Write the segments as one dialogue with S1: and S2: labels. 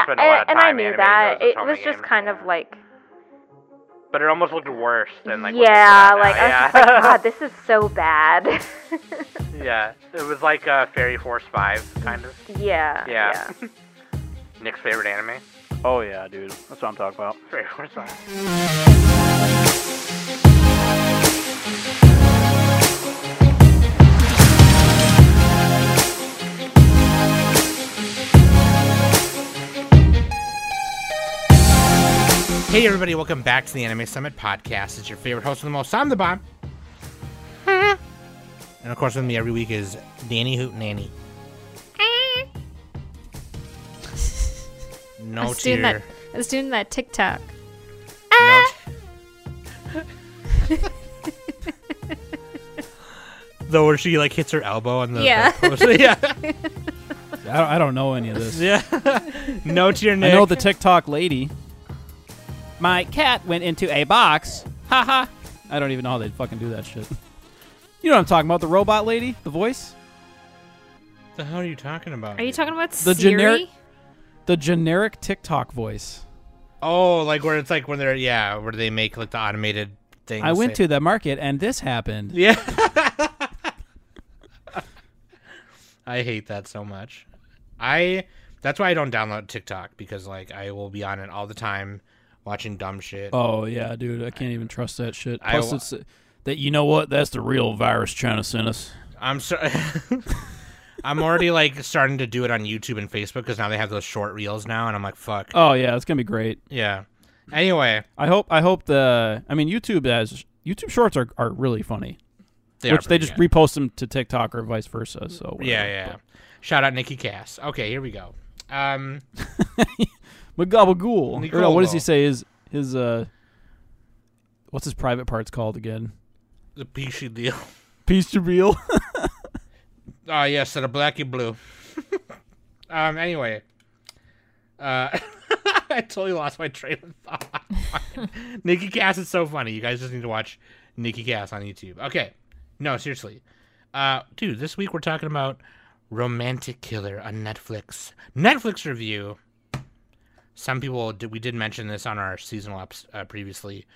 S1: I,
S2: spend a lot of
S1: and I
S2: time
S1: knew that.
S2: those
S1: It was just
S2: games.
S1: kind of like,
S2: But it almost looked worse than like. what they put
S1: yeah,
S2: out now,
S1: like I was
S2: yeah.
S1: just like, God, this is so bad.
S2: yeah, it was like uh, Fairy Force Five, kind of.
S1: yeah,
S2: Yeah. Nick's favorite anime.
S3: Oh yeah, dude. That's what I'm talking about.
S2: Fairy Force Five. Hey everybody, welcome back to the Anime Summit podcast. It's your favorite host of the most. I'm the bomb. and of course with me every week is Danny Hoot Nanny.
S4: I
S2: No
S4: was doing that.
S2: tear.
S4: I was doing that TikTok.
S2: No ah! Though where she like hits her elbow on the
S4: Yeah.
S2: the yeah
S5: I don't, know any of this.
S2: yeah no to your
S5: I know the TikTok lady. My cat went into a box. Ha ha. I don't even know how they fucking do that shit. You know what I'm talking about? The robot lady, the voice,
S2: What the hell are you talking about?
S4: Are you talking about
S5: The
S4: Siri?
S5: generic- the generic TikTok voice.
S2: Oh, like where it's like when they're yeah, where they make like the automated things.
S5: I went
S2: say-
S5: to the market and this happened.
S2: Yeah. I hate that so much. I that's why I don't download TikTok because like I will be on it all the time watching dumb shit.
S5: Oh yeah, dude, I can't even trust that shit. Plus,
S2: wa-
S5: it's that you know what? That's the real virus trying to send us.
S2: I'm sorry. I'm already like starting to do it on YouTube and Facebook because now they have those short reels now, and I'm like, fuck.
S5: Oh yeah, it's gonna be great.
S2: Yeah. Anyway,
S5: I hope. I hope the. I mean, YouTube has YouTube Shorts are, are really funny,
S2: they
S5: which
S2: are
S5: they just
S2: good.
S5: repost them to TikTok or vice versa. So
S2: yeah,
S5: whatever.
S2: yeah. Shout out Nikki Cass. Okay, here we go. Um,
S5: McGabagool. Or no, what does he say? His his uh, what's his private parts called again?
S2: the peachy deal.
S5: Peace to real.
S2: Oh yes, and a blacky blue. um. Anyway, uh, I totally lost my train of thought. Nikki Cass is so funny. You guys just need to watch Nikki Cass on YouTube. Okay. No, seriously. Uh, dude, this week we're talking about Romantic Killer on Netflix. Netflix review. Some people did, we did mention this on our seasonal ups uh, previously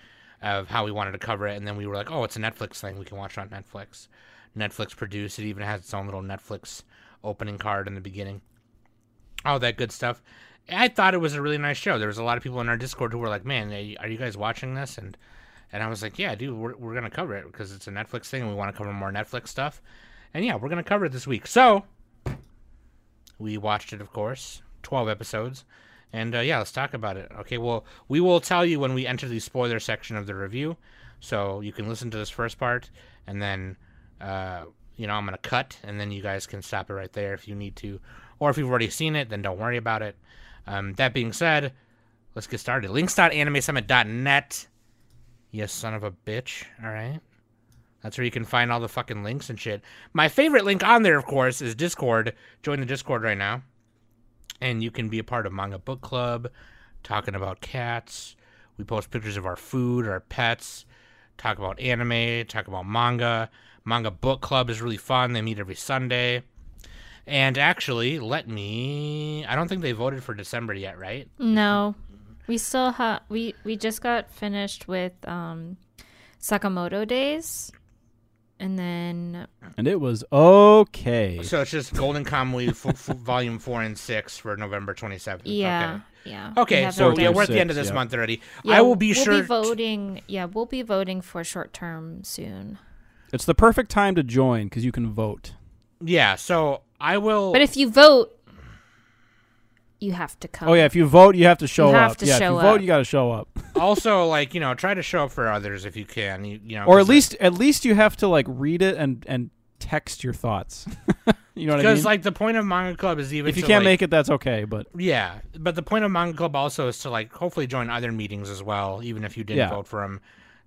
S2: of how we wanted to cover it, and then we were like, oh, it's a Netflix thing. We can watch it on Netflix. Netflix produced. It even has its own little Netflix opening card in the beginning. All that good stuff. I thought it was a really nice show. There was a lot of people in our Discord who were like, "Man, are you- guys watching this?" And and I was like, "Yeah, dude, we're we're gonna cover it because it's a Netflix thing, and we want to cover more Netflix stuff." And yeah, we're gonna cover it this week. So we watched it, of course, twelve episodes, and uh, yeah, let's talk about it. Okay, well, we will tell you when we enter the spoiler section of the review, so you can listen to this first part, and then uh, you know I'm gonna cut, and then you guys can stop it right there if you need to, or if you've already seen it, then don't worry about it. Um, that being said, let's get started. Links.animesummit.net. You son of a bitch. All right. That's where you can find all the fucking links and shit. My favorite link on there, of course, is Discord. Join the Discord right now. And you can be a part of Manga Book Club, talking about cats. We post pictures of our food, our pets, talk about anime, talk about manga. Manga Book Club is really fun. They meet every Sunday. And actually, let me. I don't think they voted for December yet, right?
S4: No, we still have. We we just got finished with um, Sakamoto Days, and then
S5: and it was okay.
S2: So it's just Golden Kamuy f- f- Volume 4 and 6 for November 27th.
S4: yeah,
S2: Okay.
S4: yeah.
S2: Okay,
S4: have
S2: so yeah, we're at the end of this
S5: yeah.
S2: month already.
S4: Yeah,
S2: I will be
S4: we'll
S2: sure.
S4: be voting. Yeah, we'll be voting for short term soon.
S5: It's the perfect time to join because you can vote.
S2: yeah, so I will.
S4: But if you vote, you have to come.
S5: Oh yeah, if you vote, you have to show you
S4: have
S5: up.
S4: to
S5: yeah,
S4: show
S5: if you vote,
S4: up.
S5: you got to show up.
S2: also, like, you know, try to show up for others if you can. You, you know,
S5: or at
S2: 'cause,
S5: least at least you have to like read it and and text your thoughts. you know what I mean?
S2: Because, like, the point of Manga Club is even.
S5: if you
S2: to,
S5: can't
S2: like-
S5: make it, that's okay. But
S2: Yeah, but the point of Manga Club also is to, like, hopefully join other meetings as well, even if you didn't
S5: Yeah.
S2: vote for them,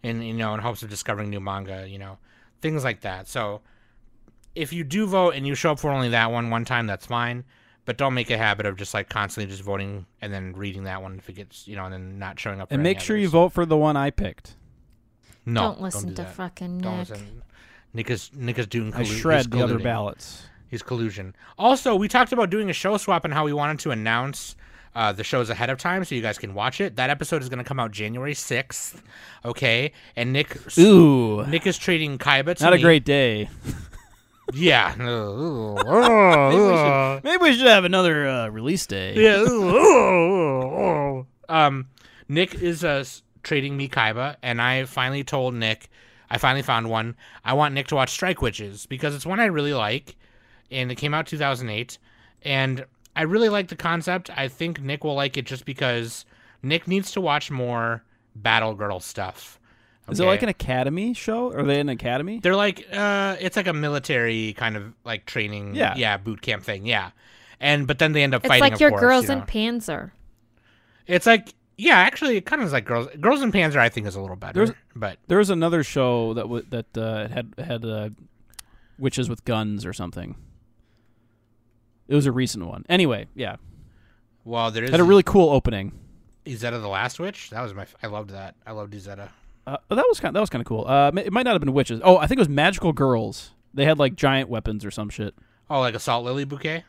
S2: in, you know, in hopes of discovering new manga, you know, things like that. So if you do vote and you show up for only that one one time, that's fine. But don't make a habit of just like constantly just voting and then reading that one if it gets you know and then not showing up. For
S5: and make sure you vote for the one I picked.
S2: No,
S4: don't listen
S2: do
S4: to
S2: that.
S4: fucking
S2: Don't
S4: Nick.
S2: listen. Nick is Nick is doing.
S5: I
S2: collu- he's
S5: shred the other ballots.
S2: He's collusion. Also, we talked about doing a show swap and how we wanted to announce uh, the shows ahead of time so you guys can watch it. That episode is going to come out January 6th. Okay. And Nick
S5: Ooh,
S2: Nick is trading Kaiba to
S5: not a great day.
S2: Yeah.
S5: Maybe we should have another uh, release day.
S2: yeah. um, Nick is uh, trading me Kaiba, and I finally told Nick, I finally found one. I want Nick to watch Strike Witches because it's one I really like, and it came out 2008, and I really like the concept. I think Nick will like it just because Nick needs to watch more Battle Girl stuff.
S5: Is it like an academy show? Are they an academy?
S2: They're like uh it's like a military kind of like training
S5: Yeah.
S2: yeah, boot camp thing, yeah. And but then they end up
S4: It's
S2: fighting
S4: like
S2: of
S4: your
S2: course,
S4: girls
S2: you
S4: in. Panzer.
S2: It's like yeah, actually it kind of is like girls Girls und Panzer I think is a little better.
S5: There's-
S2: but
S5: There was another show that w- that uh, had had uh, witches with guns or something. It was a recent one. Anyway, yeah,
S2: well there is
S5: had a really cool opening.
S2: Izetta the Last Witch. That was my f- I loved that. I loved Izetta.
S5: Uh, that was kind that was kind of cool. Uh, it might not have been witches. Oh, I think it was magical girls. They had like giant weapons or some shit.
S2: Oh, like Assault Lily Bouquet?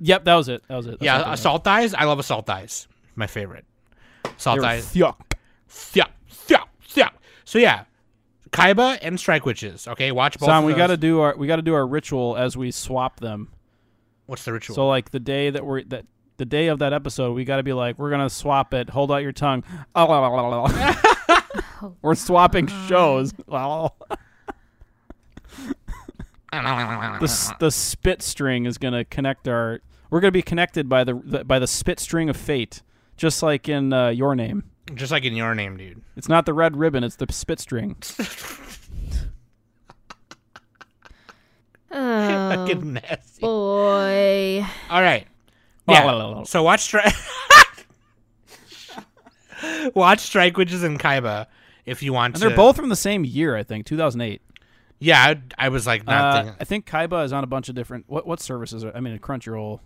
S5: Yep, that was it. That was it. That's
S2: yeah,
S5: I'm
S2: Assault Eyes. I love Assault Eyes. My favorite. Assault. Eyes.
S5: Thuck.
S2: Yeah, yeah, yeah. So yeah, Kaiba and Strike Witches. Okay, watch both.
S5: We got to do our we got to do our ritual as we swap them.
S2: What's the ritual?
S5: So like the day that we're that the day of that episode, we got to be like we're gonna swap it. Hold out your tongue. we're swapping shows. the the spit string is gonna connect our. We're gonna be connected by the, the by the spit string of fate, just like in uh, your name.
S2: Just like in your name, dude.
S5: It's not the red ribbon; it's the spit string.
S4: Oh
S2: Fucking nasty.
S4: boy.
S2: All right.
S5: Oh,
S2: Yeah. so watch Strike. watch Strike Witches and Kaiba if you want to
S5: And
S2: to.
S5: they're both from the same year, I think, 2008.
S2: Yeah, I, I was like not
S5: Uh,
S2: thinking.
S5: I think Kaiba is on a bunch of different. What what services? Are, I mean, Crunchyroll.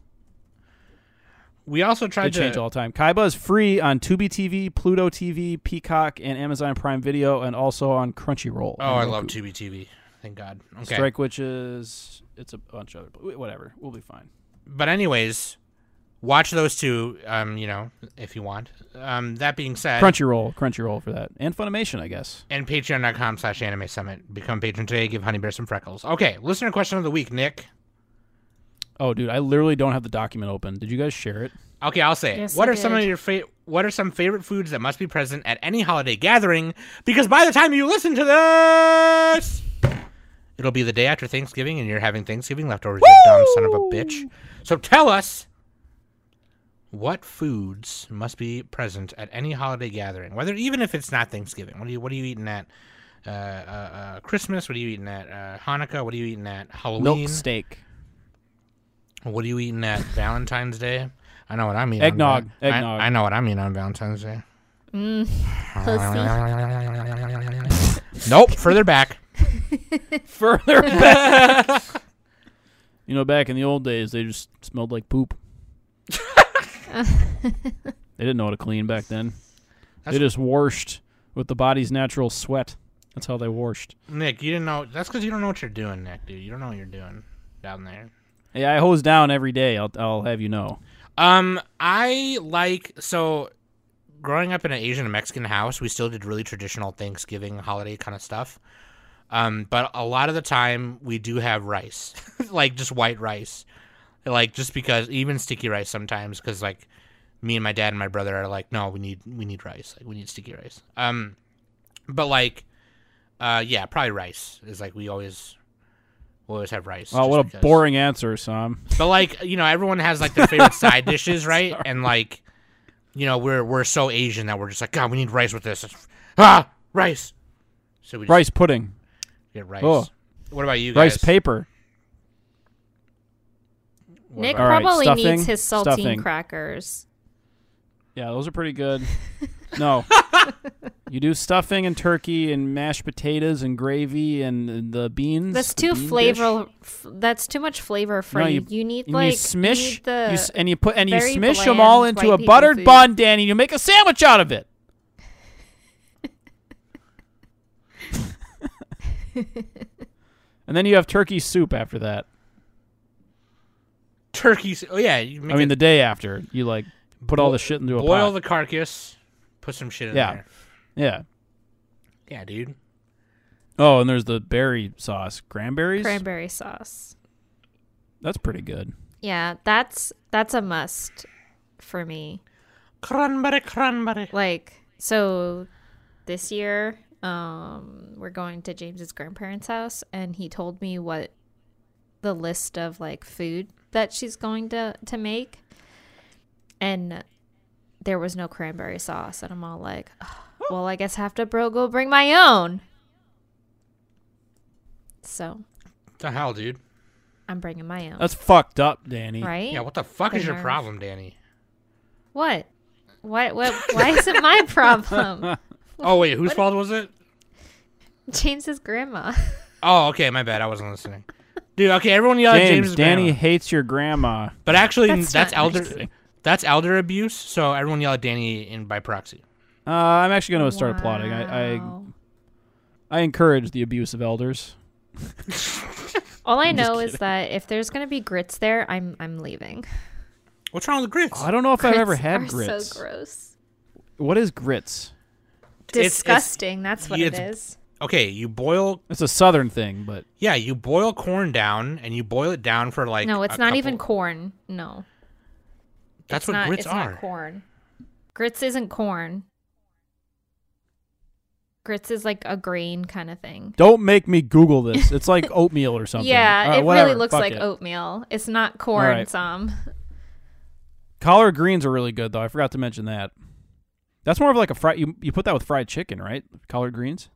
S2: We also
S5: They
S2: to
S5: change all the time. Kaiba is free on Tubi TV, Pluto TV, Peacock, and Amazon Prime Video, and also on Crunchyroll.
S2: Oh, I
S5: and
S2: love
S5: Roku.
S2: Tubi TV. Thank God. Okay.
S5: Strike Witches. It's a bunch of other. Whatever. We'll be fine.
S2: But anyways, watch those two. Um, you know, if you want. Um, that being said,
S5: Crunchyroll, Crunchyroll for that, and Funimation, I guess.
S2: and patreon.com slash anime summit. Become patron today. Give Honey Bear some freckles. Okay, listener question of the week, Nick.
S5: Oh, dude, I literally don't have the document open. Did you guys share it?
S2: Okay, I'll say it.
S4: Yes,
S2: what
S4: I
S2: are some of your fa- What are some favorite foods that must be present at any holiday gathering? Because by the time you listen to this, it'll be the day after Thanksgiving, and you're having Thanksgiving leftovers. You dumb son of a bitch. So tell us what foods must be present at any holiday gathering, whether even if it's not Thanksgiving. What are you What are you eating at? Uh, uh, uh, Christmas? What are you eating at uh, Hanukkah? What are you eating at Halloween?
S5: Milk steak.
S2: What are you eating at Valentine's Day? I know what I mean.
S5: Eggnog,
S2: On, Val- I-
S5: eggnog.
S2: I, know what I mean on Valentine's Day.
S4: Mm.
S2: Nope. Further back.
S5: Further back. you know, back in the old days, they just smelled like poop. They didn't know how to clean back then. they just washed with the body's natural sweat. That's how they washed.
S2: Nick, you didn't know. That's because you don't know what you're doing, Nick, dude. You don't know what you're doing down there.
S5: Yeah, I hose down every day. I'll, I'll have you know.
S2: Um, I like so. Growing up in an Asian and Mexican house, we still did really traditional Thanksgiving holiday kind of stuff. Um, but a lot of the time we do have rice, like just white rice, like just because even sticky rice sometimes because like me and my dad and my brother are like, no, we need we need rice, like we need sticky rice. Um, but like, uh, yeah, probably rice is like we always we always have rice.
S5: Oh, what a
S2: because.
S5: boring answer, Sam.
S2: But like, you know, everyone has like their favorite side dishes, right? And like, you know, we're we're so Asian that we're just like, God, we need rice with this. Ah, rice. So we just
S5: Rice pudding,
S2: get rice.
S5: Oh.
S2: What about you guys?
S5: rice paper.
S2: What
S4: Nick
S2: about-
S5: All right,
S4: probably
S5: stuffing,
S4: needs his saltine
S5: stuffing.
S4: crackers.
S5: Yeah, those are pretty good. no, you do stuffing and turkey and mashed potatoes and gravy and the beans.
S4: That's
S5: the
S4: too
S5: bean dish.
S4: flavor. F- that's too much flavor for
S5: No,
S4: you.
S5: you-
S4: need
S5: And
S4: like
S5: you smish,
S4: need the
S5: you s- and you put and you
S4: very
S5: smish them all
S4: bland
S5: into
S4: white
S5: a
S4: people
S5: buttered
S4: food.
S5: bun, Danny. You make a sandwich out of it. and then you have turkey soup after that.
S2: Turkey? Oh yeah, you make
S5: I mean,
S2: it
S5: the day after you like put all the shit into a
S2: Boil
S5: pot.
S2: the carcass. Put some shit in
S5: Yeah.
S2: there.
S5: yeah.
S2: Yeah, dude.
S5: Oh, and there's the berry sauce, cranberries.
S4: Cranberry sauce.
S5: That's pretty good.
S4: Yeah, that's that's a must for me.
S2: Cranberry, cranberry.
S4: Like so this year um we're going to James's grandparents' house and he told me what the list of like food that she's going to to make and there was no cranberry sauce and I'm all like "Oh, well I guess I have to bro go bring my own so
S2: the hell, dude?
S4: I'm bringing my own
S5: That's fucked up, Danny.
S4: right
S2: Yeah, what the fuck
S4: The
S2: is your problem, Danny?
S4: what what what why is it my problem
S2: Oh wait, whose fault was it?
S4: James's grandma
S2: Oh, okay, my bad. I wasn't listening. Dude, okay, everyone yell at
S5: James,
S2: James'
S5: Danny
S2: grandma.
S5: hates your grandma.
S2: But actually,
S4: That's
S2: that's,
S4: not nice.
S2: elder. That's elder abuse. So everyone yell at Danny in by proxy.
S5: Uh, I'm actually going to start applauding. I, I I encourage the abuse of elders.
S4: All I know is that if there's gonna be grits there, I'm I'm leaving.
S2: What's wrong with grits?
S5: I don't know if I've ever had
S4: are
S5: grits.
S4: So gross.
S5: What is grits?
S2: it's-
S4: Disgusting. that's what it
S2: it's-
S4: is.
S2: Okay, you boil.
S5: It's a southern thing, but
S2: Yeah, you boil corn down, and you boil it down for like.
S4: no, it's
S2: a
S4: not
S2: couple-
S4: even corn. No.
S2: That's
S4: It's
S2: what
S4: not,
S2: grits
S4: it's
S2: are.
S4: Not corn. Grits isn't corn. Grits is like a grain kind of thing.
S5: don't make me Google this. It's like oatmeal or something.
S4: Yeah,
S5: All right,
S4: it
S5: whatever,
S4: really looks
S5: fuck
S4: like
S5: it.
S4: oatmeal. It's not corn.
S5: right.
S4: Some.
S5: Collard greens are really good though. I forgot to mention that. That's more of like a fried. You you put that with fried chicken, right? Collard greens.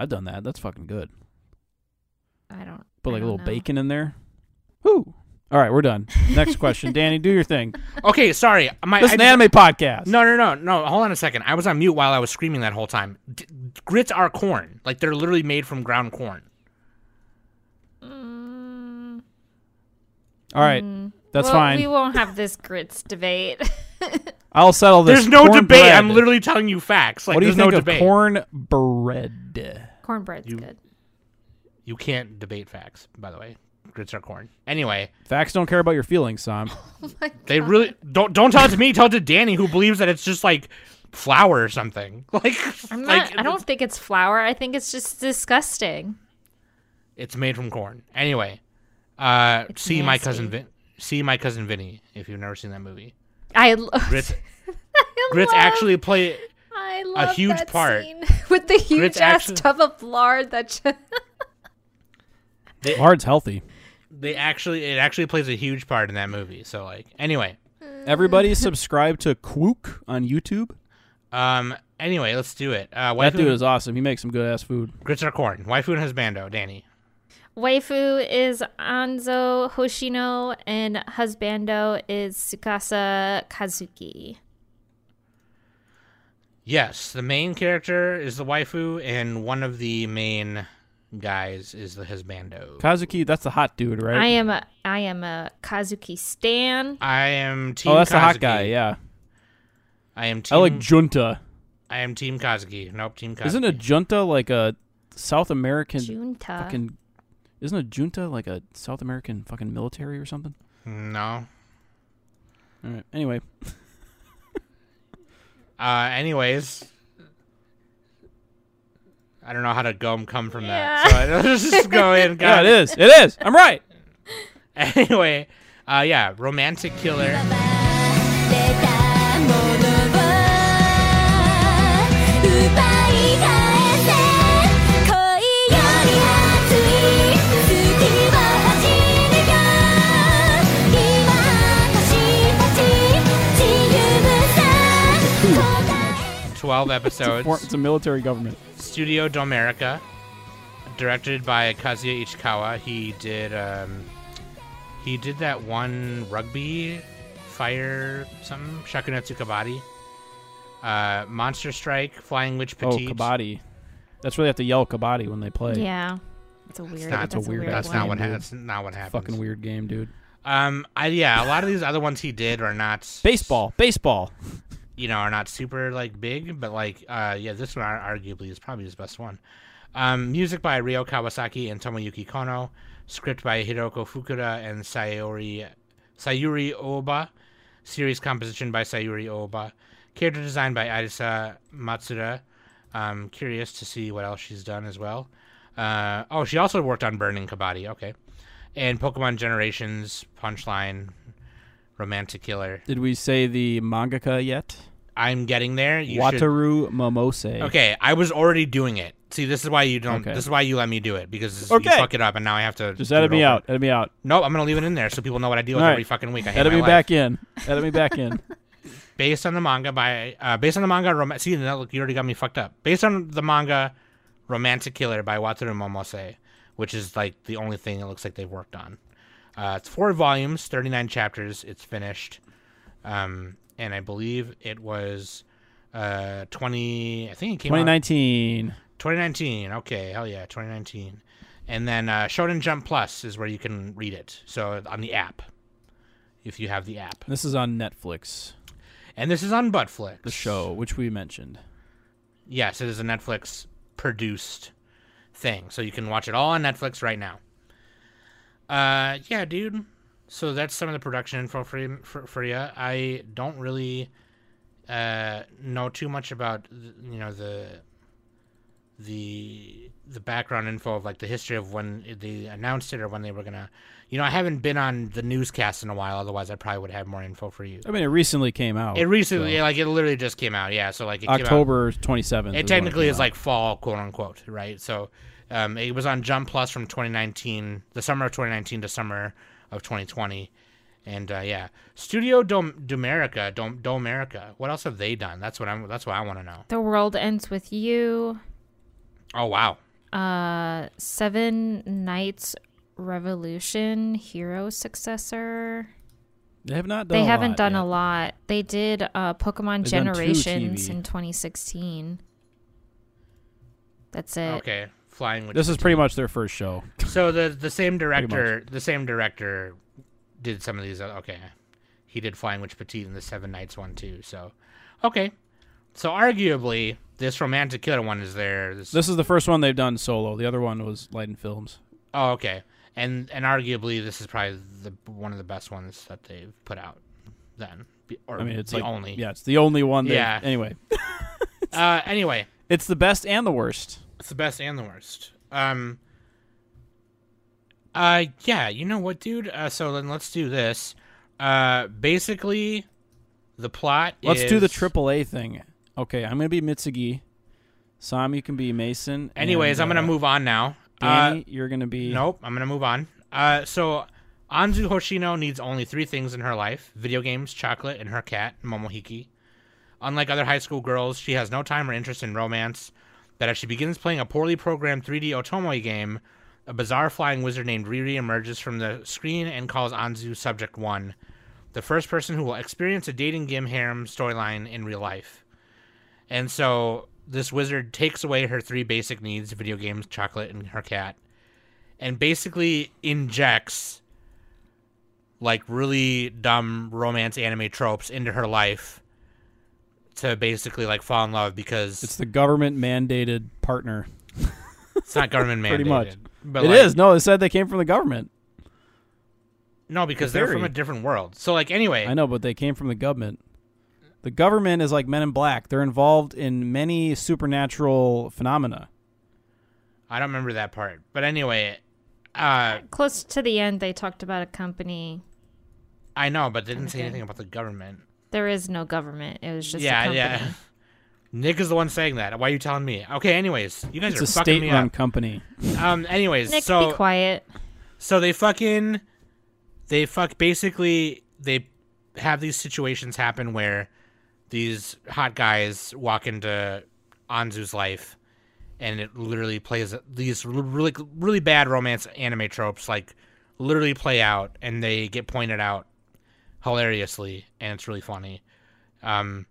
S5: I've done that. That's fucking good.
S4: I don't.
S5: Put like a
S4: don't
S5: little
S4: know.
S5: bacon in there. Whoo! All right, we're done. Next question, Danny. Do your thing.
S2: Okay, sorry. My,
S5: This is an anime podcast.
S2: No, no, no, no. Hold on a second. I was on mute while I was screaming that whole time. D- grits are corn. Like they're literally made from ground corn.
S4: Mm,
S5: All right,
S4: mm.
S5: that's
S4: Well,
S5: fine.
S4: We won't have this grits debate.
S5: I'll settle this.
S2: There's no debate.
S5: bread.
S2: I'm literally telling you facts. Like
S5: what do you
S2: there's
S5: think
S2: no
S5: of
S2: debate.
S5: corn bread?
S4: Cornbread's
S2: You-
S4: good.
S2: You can't debate facts, by the way. Grits are corn. Anyway,
S5: Facts don't care about your feelings, Sam.
S4: Oh my
S2: they really don't don't tell it to me. Tell it to Danny, who believes that it's just like flour or something. Like,
S4: I'm
S2: like.
S4: I don't think it's flour. I think it's just disgusting.
S2: It's made from corn. Anyway, uh,
S4: It's
S2: see my cousin
S4: nasty.
S2: Vin. See my cousin Vinny. If you've never seen that movie,
S4: I love.
S2: grits
S4: I
S2: grits
S4: love-
S2: actually play.
S4: I love
S2: huge
S4: that
S2: part.
S4: scene with the huge
S2: Grits
S4: ass
S2: actually-
S4: tub of lard that. Just,
S5: Lard's healthy.
S2: They actually it actually plays a huge part in that movie. So like, anyway,
S5: Everybody subscribe to Quook on YouTube.
S2: um, anyway, let's do it. Uh,
S5: That
S2: waifu,
S5: dude is awesome. He makes some good ass food.
S2: grits are corn. Waifu and husbando. Danny.
S4: Waifu is Anzu Hoshino and husbando is Tsukasa Kazuki.
S2: Yes, the main character is the waifu, and one of the main guys is the husbando.
S5: Kazuki, that's the hot dude, right?
S4: I am a I am a Kazuki stan.
S2: I am team.
S5: oh, that's the hot
S2: Kazuki.
S5: guy. Yeah,
S2: I am team.
S5: I like Junta.
S2: I am team Kazuki. Nope, team Kazuki.
S5: Isn't a junta like a South American
S4: Junta.
S5: fucking? Isn't a junta like a South American fucking military or something?
S2: No.
S5: All right. Anyway,
S2: Uh, anyways, I don't know how to go and come from
S4: Yeah.
S2: that. So let's just go in.
S5: yeah, it is. It is. I'm right.
S2: Anyway, uh, yeah, romantic killer.
S6: え
S2: Twelve episodes.
S5: For- It's a military government.
S2: Studio Domerica, directed by Kazuya Ichikawa. He did um, he did that one rugby fire something Shakunetsu Kabaddi. Uh, Monster Strike, Flying Witch
S5: Oh,
S2: Petite.
S5: kabaddi. That's where they have to yell kabaddi when they play.
S4: Yeah. It's a weird.
S2: not-
S4: that's
S5: It's a weird-
S2: That's
S4: one.
S2: not what
S5: dude.
S2: that's not what happens.
S5: Fucking weird game, dude.
S2: Um, I yeah, a lot of these other ones he did are not
S5: Baseball. Baseball.
S2: You know, are not super like big, but like uh yeah, this one arguably is probably his best one. Um, music by Ryo Kawasaki and Tomoyuki Kono, script by Hiroko Fukuda and Sayori Sayuri Oba, Series composition by Sayuri Oba. Character design by Arisa Matsuda. Um, curious to see what else she's done as well. Uh, oh, she also worked on Burning Kabaddi. Okay. And Pokemon Generations, Punchline, Romantic Killer.
S5: Did we say the mangaka yet?
S2: I'm getting there. You should-
S5: Wataru Momose.
S2: Okay, I was already doing it. See, this is why you don't.
S5: Okay.
S2: This is why you let me do it because
S5: Okay.
S2: you fuck it up, and now I have to
S5: Just edit me
S2: over.
S5: out. Edit me out.
S2: No, I'm gonna leave it in there so people know what I deal with
S5: right.
S2: every fucking week. I
S5: Edit me
S2: life.
S5: back in. Edit me back in.
S2: Based on the manga by, uh, based on the manga, rom- see, now look, you already got me fucked up. Based on the manga, Romantic Killer by Wataru Momose, which is like the only thing it looks like they've worked on. Uh, it's four volumes, 39 chapters. It's finished, um, and I believe it was uh 20. I think it came out
S5: 2019.
S2: 2019. Okay, hell yeah, 2019. And then uh, Shonen Jump Plus is where you can read it. So on the app, if you have the app.
S5: This is on Netflix.
S2: And this is on Buttflix.
S5: The show, which we mentioned.
S2: Yes, it is a Netflix produced thing, so you can watch it all on Netflix right now. Uh, yeah, dude. So that's some of the production info for you, for, for you. I don't really uh, know too much about you know the the the background info of like the history of when they announced it or when they were gonna. You know, I haven't been on the newscast in a while. Otherwise, I probably would have more info for you.
S5: I mean, it recently came out.
S2: It recently,
S5: so-
S2: like it literally just came out. Yeah, so like it
S5: October 27th.
S2: it technically is like fall, quote unquote, right? So um, it was on Jump Plus from 2019, the summer of 2019 to summer of 2020. And uh, yeah, Studio Dom- Domerica, Dom- Domerica. What else have they done? That's what I'm. That's what I want to know.
S4: The world ends with you.
S2: Oh wow,
S4: Uh, Seven Knights Revolution hero successor.
S5: They have not done
S4: they
S5: a
S4: haven't
S5: lot
S4: done
S5: yet.
S4: a lot. They did uh, Pokemon
S5: They've
S4: Generations in 2016. That's it.
S2: okay, flying. With
S5: This is pretty much their first show.
S2: so the the same director. The same director did some of these. uh, Okay, he did Flying Witch Petite and the Seven Knights one too. So okay, so arguably this Romantic Killer one is there. This,
S5: This is the first one they've done solo. The other one was Liden Films.
S2: Oh, okay. And and arguably this is probably the one of the best ones that they've put out. Then, or
S5: I mean, it's
S2: the
S5: like
S2: only.
S5: Yeah, it's the only one.
S2: Yeah.
S5: Anyway,
S2: Uh, anyway,
S5: it's the best and the worst.
S2: It's the best and the worst. Um. Uh, yeah. You know what, dude? Uh, so then let's do this. Uh, basically, the plot.
S5: Let's do the
S2: is-
S5: triple A thing. Okay, I'm gonna be Mitsugi. Sam, you can be Mason.
S2: Anyways,
S5: and,
S2: I'm gonna
S5: uh,
S2: move on now.
S5: Danny, you're gonna be.
S2: Uh, nope. I'm gonna move on. Uh, so. Anzu Hoshino needs only three things in her life video games, chocolate, and her cat, Momohiki. Unlike other high school girls, she has no time or interest in romance. That as she begins playing a poorly programmed 3D Otome game, a bizarre flying wizard named Riri emerges from the screen and calls Anzu Subject 1, the first person who will experience a dating game harem storyline in real life. And so this wizard takes away her three basic needs video games, chocolate, and her cat and basically injects like really dumb romance anime tropes into her life to basically like fall in love because
S5: It's the government mandated partner.
S2: it's not government mandated.
S5: Pretty much.
S2: But
S5: It
S2: like,
S5: is. No, it said they came from the government.
S2: No, because they're from a different world. So like anyway,
S5: I know, but they came from the government. The government is like Men in Black. They're involved in many supernatural phenomena.
S2: I don't remember that part. But anyway, uh
S4: Close to the end, they talked about a company.
S2: I know, but they didn't say anything about the government.
S4: There is no government. It was just
S2: yeah,
S4: a company.
S2: yeah. Nick is the one saying that. Why are you telling me? Okay, anyways, you guys
S5: It's
S2: are
S5: a
S2: fucking me
S5: state-run
S2: up.
S5: company.
S2: Um, anyways,
S4: Nick,
S2: so
S4: be quiet.
S2: So they fucking they fuck basically they have these situations happen where these hot guys walk into Anzu's life and it literally plays these really really bad romance anime tropes like literally play out and they get pointed out hilariously and it's really funny. Um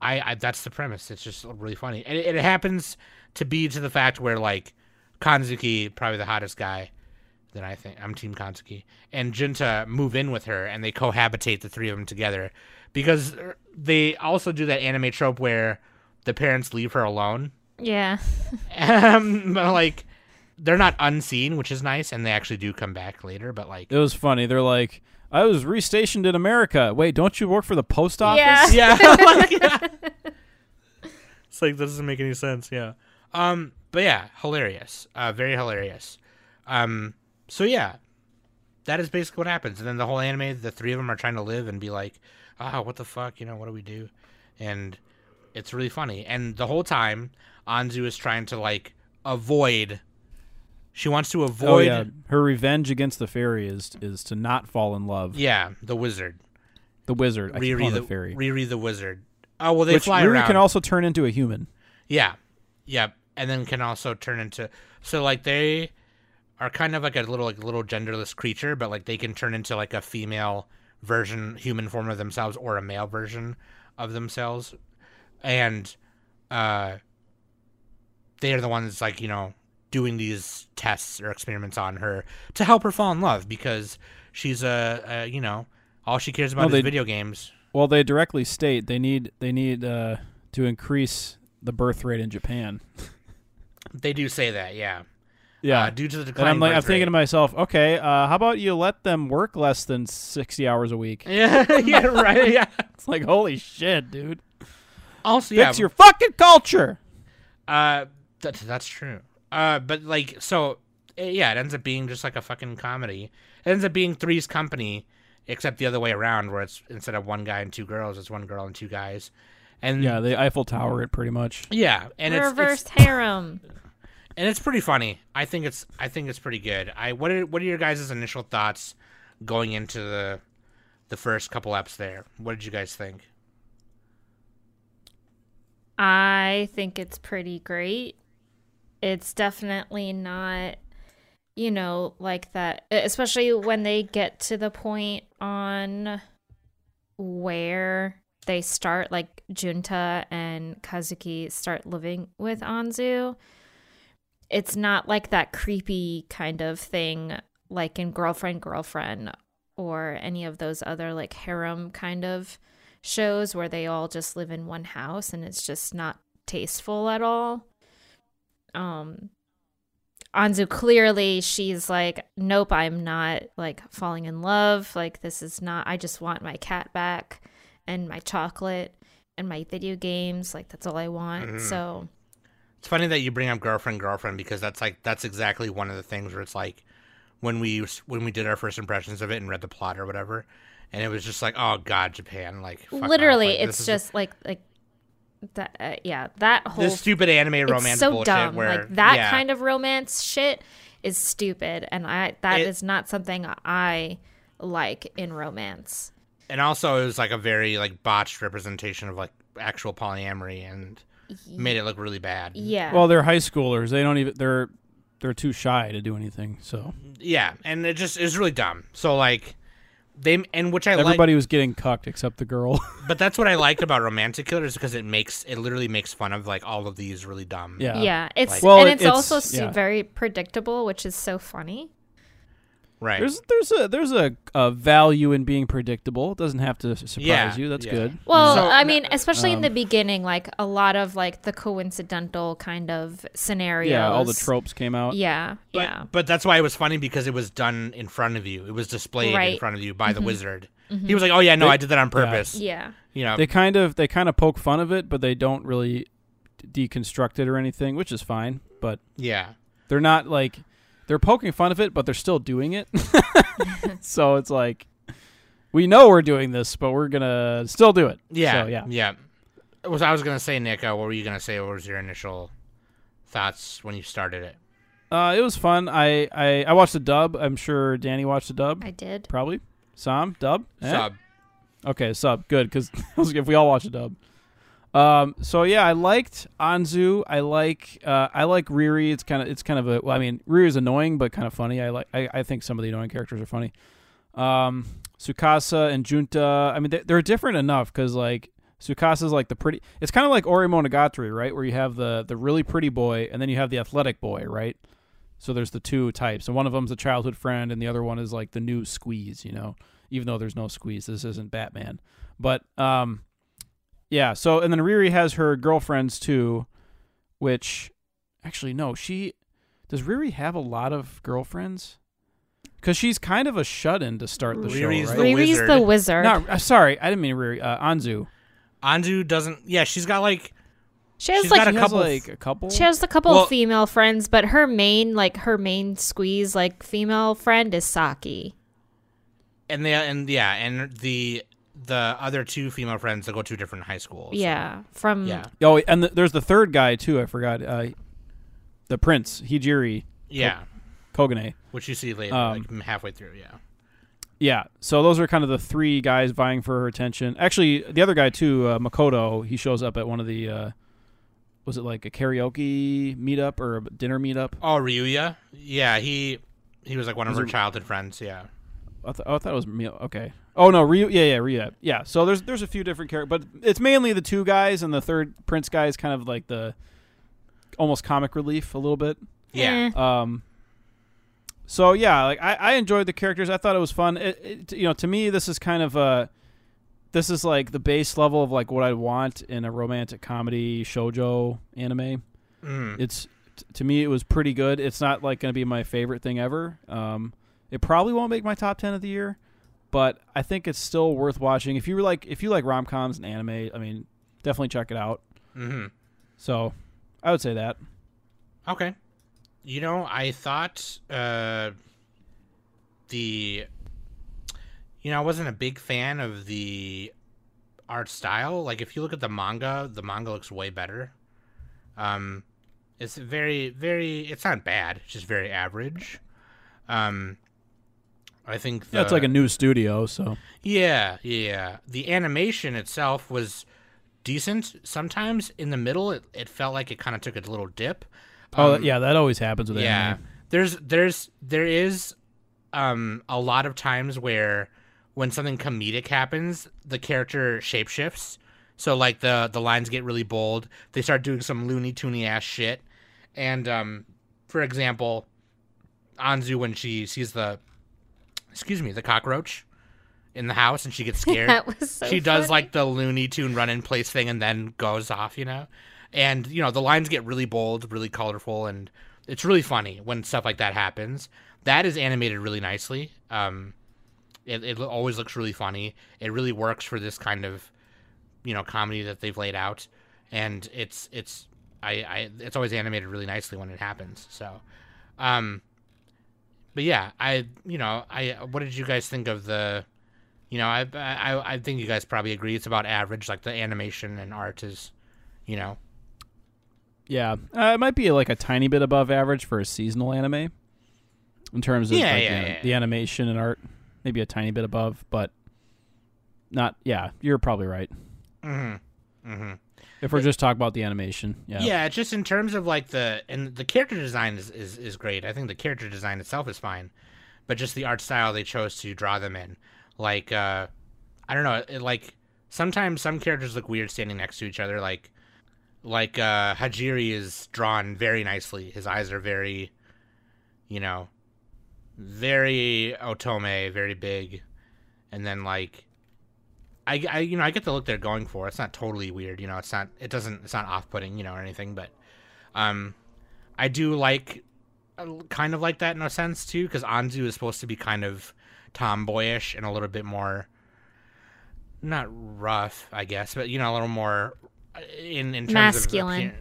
S2: I, I that's the premise. It's just really funny. And it, it happens to be to the fact where like Kazuki, probably the hottest guy that I think I'm Team Kazuki, and Junta move in with her and they cohabitate the three of them together because they also do that anime trope where the parents leave her alone.
S4: Yeah.
S2: Um, but like they're not unseen, which is nice, and they actually do come back later. But like,
S5: It was funny. They're like, I was restationed in America. Wait, don't you work for the post office?
S4: Yeah.
S2: yeah, like, yeah. It's like that doesn't make any sense. Yeah. Um. But yeah, hilarious. Uh, very hilarious. Um. So yeah, that is basically what happens. And then the whole anime, the three of them are trying to live and be like, ah, what the fuck, you know, what do we do? And it's really funny. And the whole time, Anzu is trying to like avoid. She wants to
S5: Oh
S2: avoid.
S5: yeah, her revenge against the fairy is is to not fall in love.
S2: yeah, the wizard.
S5: The wizard, I
S2: Riri the
S5: the fairy.
S2: Riri the wizard. Oh well, they
S5: Which
S2: fly
S5: Riri
S2: around.
S5: can also turn into a human.
S2: Yeah. Yep. And then can also turn into so like they are kind of like a little like little genderless creature, but like they can turn into like a female version, human form of themselves or a male version of themselves. And uh they are the ones like, you know, doing these tests or experiments on her to help her fall in love because she's a, a you know, all she cares about
S5: No,
S2: is
S5: they-
S2: video games.
S5: Well, they directly state they need they need uh, to increase the birth rate in Japan.
S2: They do say that, yeah.
S5: Yeah,
S2: Uh, due to the
S5: and
S2: decline
S5: I'm like, I'm thinking
S2: rate.
S5: to myself, okay, uh, how about you let them work less than sixty hours a week?
S2: Yeah, yeah, right. Yeah.
S5: It's like, holy shit, dude!
S2: Also, yeah,
S5: Fix your fucking culture.
S2: uh, that, that's true. Uh, but like, so eh, yeah, it ends up being just like a fucking comedy. It ends up being Three's Company, except the other way around, where it's instead of one guy and two girls, it's one girl and two guys. And
S5: Yeah, the Eiffel Tower it pretty much.
S2: yeah, and it's,
S4: Reverse
S2: it's
S4: harem.
S2: and it's pretty funny. I think it's I think it's pretty good. I what are what are your guys' initial thoughts going into the the first couple apps there? What did you guys think?
S4: I think it's pretty great. It's definitely not, you know, like that, especially when they get to the point on where they start, like Junta and Kazuki start living with Anzu. It's not like that creepy kind of thing, like in Girlfriend, Girlfriend, or any of those other like harem kind of shows where they all just live in one house and it's just not tasteful at all. Um Anzu clearly she's like nope I'm not like falling in love like this is not I just want my cat back and my chocolate and my video games like that's all I want.
S2: Mhm.
S4: So
S2: It's funny that you bring up girlfriend, girlfriend because that's like that's exactly one of the things where it's like when we when we did our first impressions of it and read the plot or whatever, and it was just like, oh god, Japan, like
S4: literally
S2: Like,
S4: it's just like like that uh, yeah that whole
S2: this stupid anime
S4: it's
S2: romance
S4: so
S2: bullshit
S4: dumb.
S2: where
S4: like that
S2: yeah,
S4: kind of romance shit is stupid, and I that
S2: It-
S4: is not something I like in romance.
S2: and also it was like a very like botched representation of like actual polyamory and made it look really bad.
S4: Yeah.
S5: Well, they're high schoolers. They don't even. They're they're too shy to do anything. So
S2: Yeah, and it just is really dumb. So like they and which I like
S5: everybody was getting cucked except the girl.
S2: But that's what I liked about Romantic Killers because it makes it literally makes fun of like all of these really dumb.
S5: yeah.
S4: yeah, it's
S2: like-
S5: Well,
S4: and it's,
S5: it's-
S4: also
S5: yeah.
S4: very predictable, which is so funny.
S2: Right.
S5: There's there's a there's a, a value in being predictable. It doesn't have to surprise
S2: Yeah,
S5: you. That's
S2: yeah.
S5: good.
S4: Well,
S2: So,
S4: I mean, especially in the
S5: um,
S4: beginning, like a lot of like the coincidental kind of scenarios.
S5: Yeah, all the tropes came out.
S4: Yeah,
S2: But,
S4: yeah.
S2: but that's why it was funny because it was done in front of you. It was displayed in
S4: Right. Mm-hmm.
S2: front of you by the wizard. He was like, "Oh yeah, no,
S5: They-
S2: I did that on purpose."
S4: Yeah.
S2: You know,
S5: They kind of they kind of poke fun of it, but they don't really deconstruct it or anything, which is fine. But
S2: yeah,
S5: they're not like they're poking fun of it, but they're still doing it. so it's like we know we're doing this, but we're gonna still do it.
S2: yeah,
S5: So, yeah.
S2: yeah. It was I was gonna say, Nick? Uh, what were you gonna say? What was your initial thoughts when you started it?
S5: Uh, it was fun. I, I I watched the dub. I'm sure Danny watched the dub.
S4: I did.
S5: Probably. Sam dub. Eh?
S2: Sub.
S5: Okay, sub. Good, because if we all watch a dub. Um. So yeah, I liked Anzu. I like. Uh. I like Riri. It's kind of. It's kind of a. Well, I mean, Riri is annoying, but kind of funny. I like. I, I think some of the annoying characters are funny. Um. Tsukasa and Junta. I mean, they, they're different enough because like Tsukasa's like the pretty. It's kind of like Ore Monogatari, right? Where you have the the really pretty boy, and then you have the athletic boy, right? So there's the two types, and one of them's a childhood friend, and the other one is like the new squeeze, you know. Even though there's no squeeze, this isn't Batman. But um, yeah. So and then Riri has her girlfriends too, which actually no, she does. Riri have a lot of girlfriends. because she's kind of a shut-in to start the show,
S2: Riri's
S5: right?
S2: the
S4: Riri's
S2: wizard.
S4: the wizard.
S5: Not, uh, sorry, I didn't mean wizard.
S4: Riri's
S2: wizard.
S4: the wizard.
S5: Not, sorry, I didn't mean Riri. Uh, Anzu.
S2: Anzu doesn't. Yeah, she's got like
S4: she has like
S2: got a
S5: She has,
S2: couple-
S5: like a couple.
S4: she has a couple
S2: Well-
S4: female friends, but her main like her main squeeze like female friend is Saki.
S2: and the and yeah and the the other two female friends that go to different high schools.
S4: Yeah, from
S2: Yeah.
S5: oh, and the, there's the third guy too. I forgot. Uh, the prince Hijiri
S2: Yeah.
S5: Kogane.
S2: Which you see later,
S5: Um,
S2: like halfway through. Yeah.
S5: Yeah, so those are kind of the three guys vying for her attention. Actually, the other guy too, uh, Makoto, he shows up at one of the, uh, was it like a karaoke meetup or a dinner meetup?
S2: Oh, Ryuya. Yeah, he he was like one of her
S5: it-
S2: childhood friends. Yeah.
S5: I, th- oh, I thought it was me. Okay. Oh no, Ryu. Yeah, yeah, Ryu. Yeah. So there's there's a few different characters, but it's mainly the two guys, and the third prince guy is kind of like the almost comic relief a little bit.
S2: Yeah.
S4: Eh.
S5: Um. So yeah, like I, I enjoyed the characters. I thought it was fun. It, it, you know, to me, this is kind of a, this is like the base level of like what I want in a romantic comedy shojo anime.
S2: Mm.
S5: It's t- to me, it was pretty good. It's not like going to be my favorite thing ever. Um, it probably won't make my top ten of the year, but I think it's still worth watching. If you were like, if you like rom coms and anime, I mean, definitely check it out.
S2: hmm
S5: So, I would say that.
S2: Okay. You know, I thought uh, the. You know, I wasn't a big fan of the art style. Like, if you look at the manga, the manga looks way better. Um, it's very, very. It's not bad. It's just very average. Um, I think the,
S5: Yeah, it's like a new studio, so
S2: Yeah, yeah. The animation itself was decent. Sometimes in the middle, it, it felt like it kind of took a little dip.
S5: oh
S2: Um,
S5: yeah, that always happens with
S2: yeah.
S5: anime.
S2: There's there's there is um a lot of times where when something comedic happens, the character shapeshifts. So like the the lines get really bold. They start doing some loony toony ass shit. And um for example, Anzu when she sees the excuse me, the cockroach in the house and she gets scared
S4: that was so
S2: she does like the Looney Tune run in place thing and then goes off, you know? And, you know, the lines get really bold, really colorful, and it's really funny when stuff like that happens. That is animated really nicely. Um, it, it always looks really funny. It really works for this kind of, you know, comedy that they've laid out. And it's, it's, I, I, it's always animated really nicely when it happens. So, um, but yeah, I, you know, I, what did you guys think of the, you know, I, I I think you guys probably agree it's about average. Like the animation and art is, you know,
S5: Yeah, uh, it might be like a tiny bit above average for a seasonal anime in terms of
S2: Yeah,
S5: like,
S2: yeah,
S5: the,
S2: yeah.
S5: the animation and art. Maybe a tiny bit above, but not. Yeah, you're probably right.
S2: mm-hmm, mm-hmm.
S5: If we're just talking about the animation, yeah,
S2: Yeah. just in terms of like the and the character design is, is is great. I think the character design itself is fine, but just the art style they chose to draw them in, like uh, I don't know, it, like sometimes some characters look weird standing next to each other. Like like uh, Hijiri is drawn very nicely. His eyes are very, you know, very otome, very big, and then like. I, I, you know, I get the look they're going for. It's not totally weird, you know. It's not, it doesn't, it's not off-putting, you know, or anything. But, um, I do like, uh, kind of like that in a sense too, because Anzu is supposed to be kind of tomboyish and a little bit more, not rough, I guess, but you know, a little more uh, in in terms
S4: Masculine.
S2: of appear-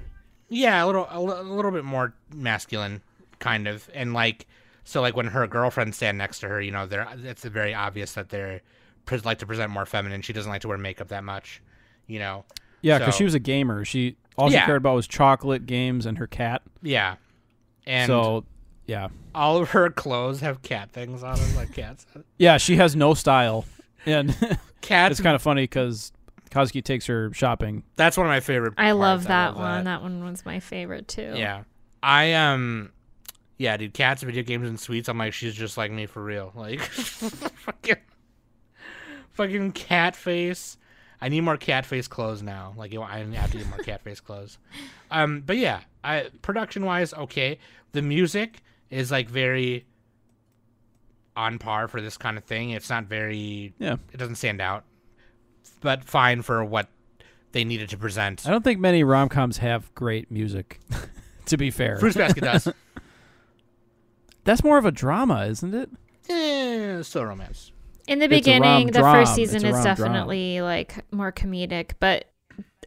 S2: yeah, a little, a, a little bit more masculine, kind of, and like, so like when her girlfriends stand next to her, you know, they're it's very obvious that they're like to present more feminine. She doesn't like to wear makeup that much, you know.
S5: yeah, because
S2: So-
S5: she was a gamer. She all she
S2: Yeah.
S5: cared about was chocolate, games, and her cat.
S2: Yeah, and
S5: so, yeah,
S2: all of her clothes have cat things on them, like cats.
S5: yeah, she has no style, and
S2: Cats.
S5: it's kind of funny because Kazuki takes her shopping.
S2: that's one of my favorite.
S4: I love
S2: parts.
S4: that one. That. one was my favorite too.
S2: Yeah, I um, yeah, dude. Cats, video games, and sweets. I'm like, she's just like me for real. Like, fucking, fucking cat face. I need more cat face clothes now. Like, I have to get more cat face clothes. Um, but yeah, I production wise, okay. The music is like very on par for this kind of thing. It's not very.
S5: Yeah,
S2: It doesn't stand out, but fine for what they needed to present.
S5: I don't think many rom coms have great music. to be fair,
S2: Fruits Basket does.
S5: that's more of a drama, isn't it?
S2: Yeah, still romance.
S4: In the beginning, the
S5: rom-dram.
S4: first season is
S5: rom-dram.
S4: definitely like more comedic, but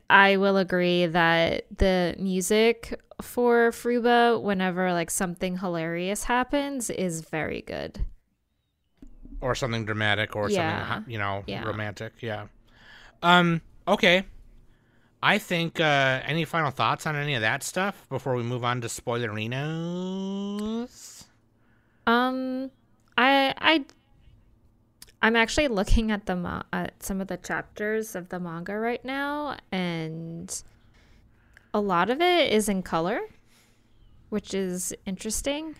S4: I will agree that the music for Fruba, whenever like something hilarious happens, is very good.
S2: or something dramatic or
S4: Yeah.
S2: something you know
S4: Yeah.
S2: romantic yeah um okay i think uh any final thoughts on any of that stuff before we move on to spoilerinos
S4: Um, I I I'm actually looking at the ma- at some of the chapters of the manga right now, and a lot of it is in color, which is interesting.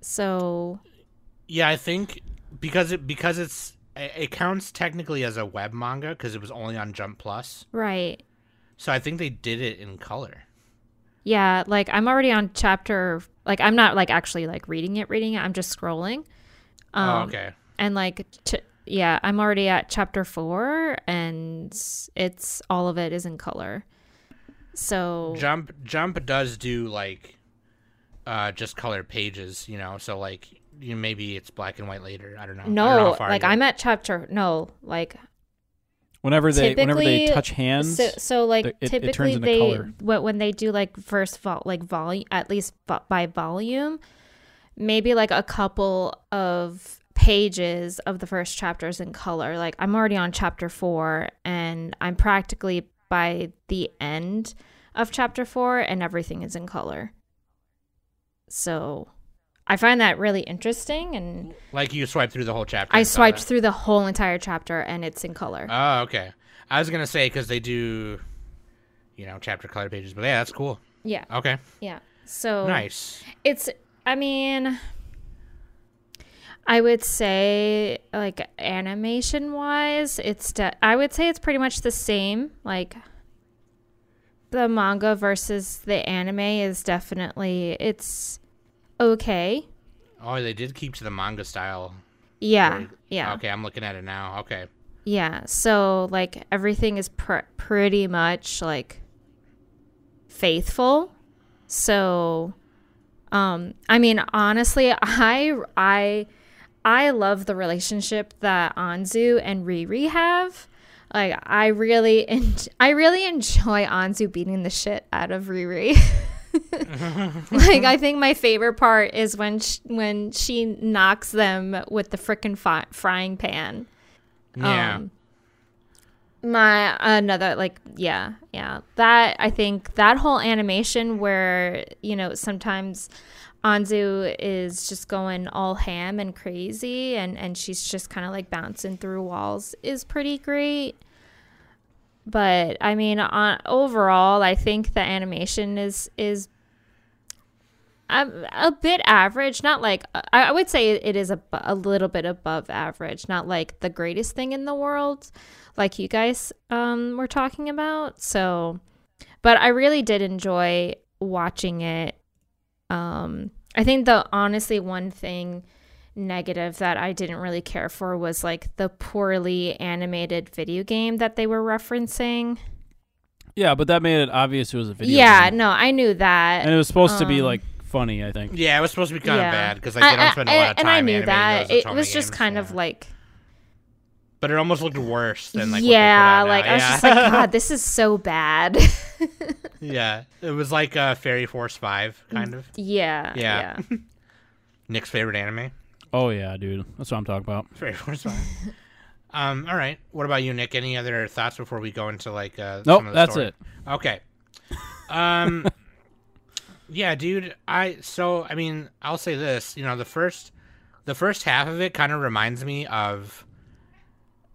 S4: So
S2: yeah i think because it because it's it it counts technically as a web manga because it was only on jump plus
S4: right,
S2: so i think they did it in color
S4: yeah, like I'm already on chapter. Like I'm not like actually like reading it, reading it. I'm just scrolling. Um,
S2: oh okay
S4: and like ch- yeah i'm already at chapter four and it's all of it is in color. So
S2: jump jump does do like uh just colored pages you know? So like you maybe it's black and white later. I don't know. I don't know
S4: no like
S2: you-
S4: i'm at chapter no like
S5: Whenever they whenever they touch hands,
S4: so, so like
S5: it- it
S4: typically
S5: turns into
S4: they
S5: color.
S4: when they do like first vol like volume at least by volume maybe like a couple of pages of the first chapters in color. Like i'm already on chapter four and i'm practically by the end of chapter four and everything is in color. So i find that really interesting and
S2: like you swipe through the whole chapter
S4: i swiped through the whole entire chapter and it's in color.
S2: Oh, okay. I was gonna say because they do, you know, chapter color pages, but yeah, that's cool.
S4: yeah.
S2: Okay,
S4: yeah. So
S2: nice.
S4: It's, I mean, I would say, like, animation wise, it's, de- I would say it's pretty much the same. Like, the manga versus the anime is definitely, it's okay.
S2: Oh, they did keep to the manga style.
S4: Yeah. Yeah.
S2: Okay, I'm looking at it now. Okay.
S4: Yeah. So, like, everything is pr- pretty much, like, faithful. So, um, I mean, honestly, I, I, I love the relationship that Anzu and Riri have. Like, I really, en- I really enjoy Anzu beating the shit out of Riri. like, I think my favorite part is when sh- when she knocks them with the freaking fi- frying pan.
S2: Yeah.
S4: Um, my another like yeah yeah that i think that whole animation where you know sometimes anzu is just going all ham and crazy and and she's just kind of like bouncing through walls is pretty great. But i mean on overall i think the animation is is a, a bit average not like uh, I, I would say it is a, a little bit above average not like the greatest thing in the world like you guys um were talking about so. But i really did enjoy watching it um i think the honestly one thing negative that i didn't really care for was like the poorly animated video game that they were referencing
S5: yeah, but that made it obvious it was a video. Game.
S4: Yeah
S5: game.
S4: no i knew that
S5: and it was supposed to be
S4: um,
S5: like funny. I think.
S2: Yeah, it was supposed to be kind
S4: Yeah.
S2: of bad because like they don't spend a lot of time
S4: and I knew that it was just
S2: games,
S4: kind
S2: yeah.
S4: of like
S2: But it almost looked worse than like
S4: yeah,
S2: what they put
S4: like
S2: now.
S4: I was
S2: yeah.
S4: just like, God, this is so bad.
S2: yeah, it was like uh, Fairy Force Five kind of.
S4: yeah,
S2: Yeah.
S4: yeah.
S2: Nick's favorite anime.
S5: Oh yeah, dude, that's what I'm talking about.
S2: Fairy Force Five. um. All right. What about you, Nick? Any other thoughts before we go into like uh?
S5: Nope,
S2: some of the
S5: that's
S2: story?
S5: it.
S2: Okay. Um. yeah, dude. I so I mean I'll say this. You know the first, the first half of it kind of reminds me of.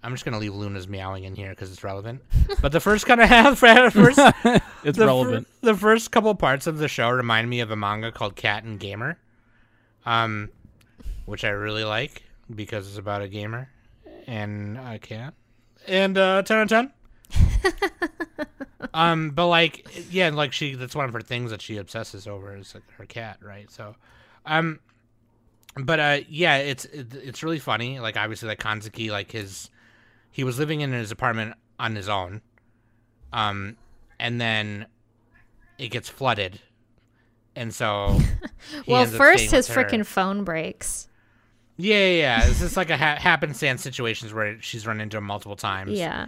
S2: I'm just gonna leave Luna's meowing in here because it's relevant. But the first kind of half, first
S5: It's
S2: the fir-
S5: relevant.
S2: the first couple parts of the show remind me of a manga called Cat and Gamer, um, which I really like because it's about a gamer and a cat, and uh, ten out of ten. um, but like, yeah, like she that's one of her things that she obsesses over is like, her cat, right? So, um, but uh, yeah, it's it, it's really funny. Like obviously, like Kanzuki, like his he was living in his apartment on his own, um, and then it gets flooded, and so
S4: Well, first his freaking phone breaks.
S2: Yeah, yeah, yeah. It's just like a ha- happenstance situations where she's run into him multiple times.
S4: Yeah.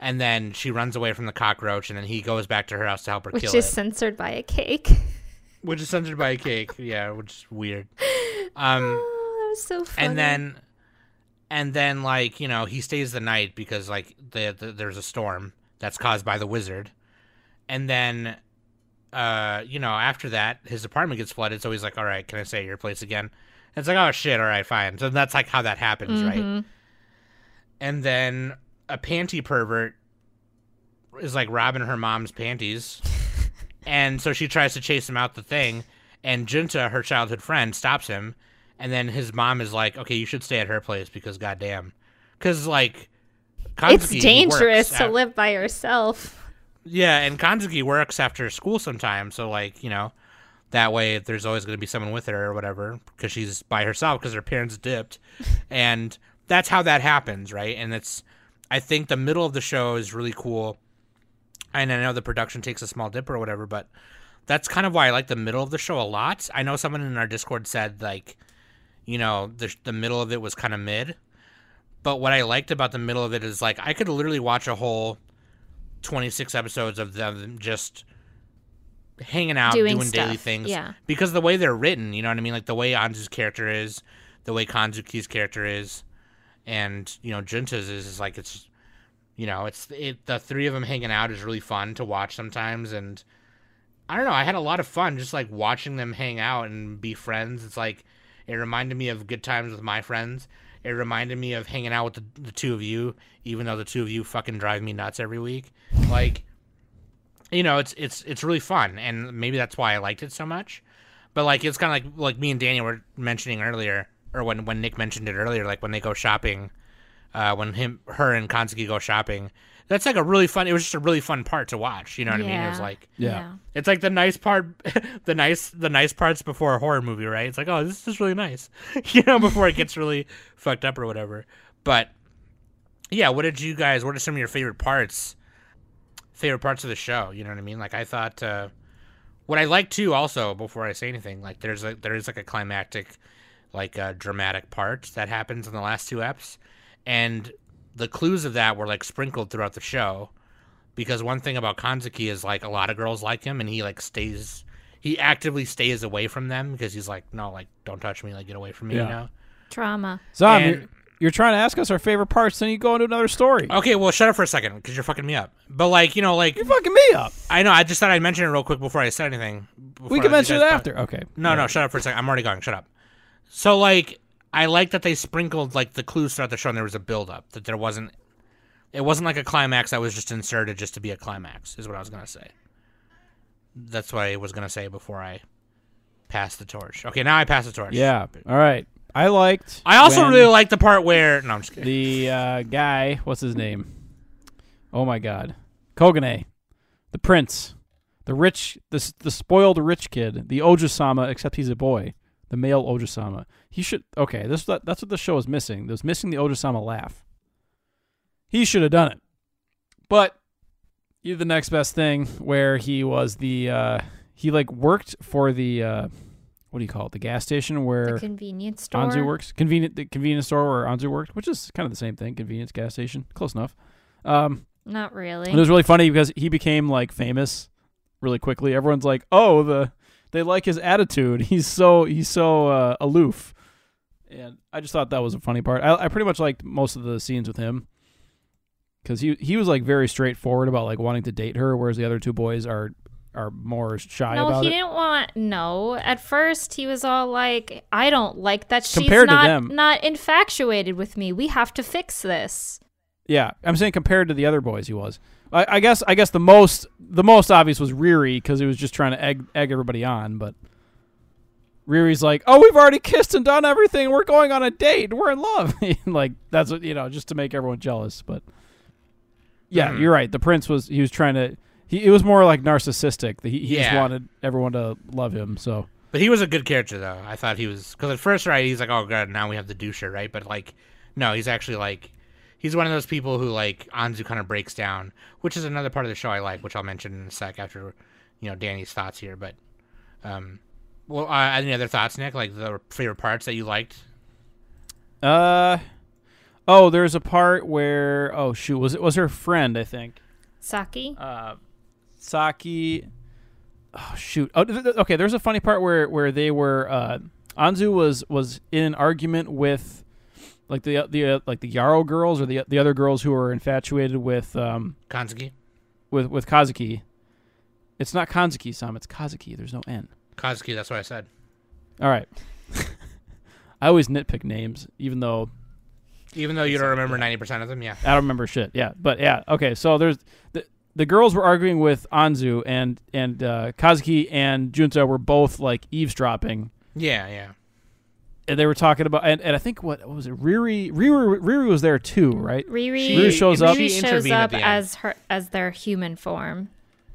S2: And then she runs away from the cockroach, and then he goes back to her house to help her
S4: Which
S2: kill it.
S4: Which is censored by a cake.
S2: which is censored by a cake. Yeah, which is weird. Um,
S4: oh, that was so funny.
S2: and then, and then like you know he stays the night because like the, the there's a storm that's caused by the wizard, and then, uh, you know after that his apartment gets flooded, so he's like, all right, can I stay at your place again? And it's like, oh shit, all right, fine. So that's like how that happens, right?
S4: Mhm.
S2: and then a panty pervert is like robbing her mom's panties and so she tries to chase him out the thing and junta her childhood friend stops him and then his mom is like okay you should stay at her place because goddamn. Because like
S4: it's dangerous to
S2: at-
S4: live by yourself.
S2: yeah and kanzuki works after school sometimes so like you know that way there's always going to be someone with her or whatever because she's by herself because her parents dipped. And that's how that happens right? And it's i think the middle of the show is really cool. And i know the production takes a small dip or whatever but that's kind of why i like the middle of the show a lot. I know someone in our discord said like you know the, the middle of it was kind of mid. But what i liked about the middle of it is like i could literally watch a whole 26 episodes of them just hanging out
S4: Doing
S2: doing, daily things
S4: yeah.
S2: because the way they're written you know what i mean? Like the way anzu's character is the way kanzuki's character is and you know junta's is, is like it's you know it's it the three of them hanging out is really fun to watch sometimes and i don't know i had a lot of fun just like watching them hang out and be friends. It's like it reminded me of good times with my friends. It reminded me of hanging out with the, the two of you even though the two of you fucking drive me nuts every week. Like you know it's it's it's really fun and maybe that's why i liked it so much. But like it's kind of like like me and Danny were mentioning earlier, or when when Nick mentioned it earlier, like when they go shopping, uh, when him, her, and Kanzuki go shopping, that's like a really fun. It was just a really fun part to watch. You know what I mean? It was like
S5: Yeah.
S2: it's like the nice part, the nice the nice parts before a horror movie, right? It's like oh, this is really nice, you know, before it gets really fucked up or whatever. But yeah, what did you guys? What are some of your favorite parts? Favorite parts of the show? You know what I mean? Like I thought. Uh, what I like too, also before I say anything, like there's like there is like a climactic, like uh, dramatic part that happens in the last two eps, and the clues of that were like sprinkled throughout the show. Because one thing about Kanzuki is like a lot of girls like him, and he like stays, he actively stays away from them because he's like, no, like don't touch me, like get away from me,
S5: Yeah.
S2: you know.
S4: Trauma.
S5: Zom,
S2: And-
S5: you're, you're trying to ask us our favorite parts, then you go into another story.
S2: Okay, well, shut up for a second because you're fucking me up. But like, you know, like
S5: You're fucking me up.
S2: I know, I just thought I'd mention it real quick before I said anything.
S5: We can
S2: let
S5: mention it
S2: guys talk.
S5: after. Okay.
S2: No, no, shut up for a second. I'm already going. Shut up. So like, I like that they sprinkled like the clues throughout the show, and there was a build up. That there wasn't, it wasn't like a climax that was just inserted just to be a climax. Is what I was gonna say. That's what I was gonna say before I passed the torch. Okay, now I pass the torch.
S5: Yeah. All right. I liked.
S2: I also really like the part where no, I'm just kidding.
S5: the uh, guy. What's his name? Oh my God, Kogane, the prince, the rich, the the spoiled rich kid, the Ojusama, except he's a boy, the male Ojusama. He should. Okay, this that's what the show is missing. It was missing the Ojusama laugh. He should have done it, but he did the next best thing where he was the uh, he like worked for the uh, what do you call it? The gas station where
S4: The convenience store.
S5: Anzu works. Convenient the convenience store where Anzu worked, which is kind of the same thing. Convenience gas station, close enough. Um,
S4: Not really.
S5: and it was really funny because he became like famous really quickly. Everyone's like, "Oh, the they like his attitude. He's so he's so uh, aloof." And I just thought that was a funny part. I, I pretty much liked most of the scenes with him because he he was like very straightforward about like wanting to date her, whereas the other two boys are are more shy
S4: no,
S5: about
S4: he
S5: it.
S4: didn't want. No, at first he was all like, "I don't like that she's
S5: Compared
S4: not not infatuated with me. We have to fix this."
S5: Yeah, I'm saying compared to the other boys, he was. I, I guess. I guess the most the most obvious was Riri because he was just trying to egg egg everybody on. But Riri's like, "Oh, we've already kissed and done everything. We're going on a date. We're in love." like that's what you know, just to make everyone jealous. But yeah,
S2: Mhm.
S5: you're right. The prince was he was trying to. He it was more like narcissistic. He, he just wanted everyone to love him. So
S2: But he was a good character though. I thought he was because at first, right, he's like, oh god, now we have the doucher, right? But like, no, he's actually like, he's one of those people who like Anzu kind of breaks down, which is another part of the show I like, which I'll mention in a sec after, you know, Danny's thoughts here. But, um, well, uh, any other thoughts, Nick? Like the favorite parts that you liked?
S5: Uh, oh, there's a part where oh shoot, was it was her friend? I think.
S4: Saki.
S5: Uh, Saki. Oh shoot. Oh, th- th- okay. There's a funny part where where they were. Uh, Anzu was was in an argument with, like the the uh, like the Yarrow girls or the the other girls who are infatuated with um
S2: Kanzuki.
S5: with with Kazuki. It's not Kanzuki, Sam. It's Kazuki. There's no N.
S2: Kazuki, that's what I said.
S5: All right. I always nitpick names, even though
S2: Even though you don't remember 90% of them, yeah.
S5: I don't remember shit. Yeah, but yeah, okay. So there's the the girls were arguing with Anzu and and uh, Kazuki and Junta were both like eavesdropping,
S2: Yeah, yeah.
S5: And they were talking about and, and I think what, what was it? Riri Riri Riri was there too, right?
S4: Riri,
S5: Riri shows up-
S4: Riri
S2: She
S4: shows up as her as their human form.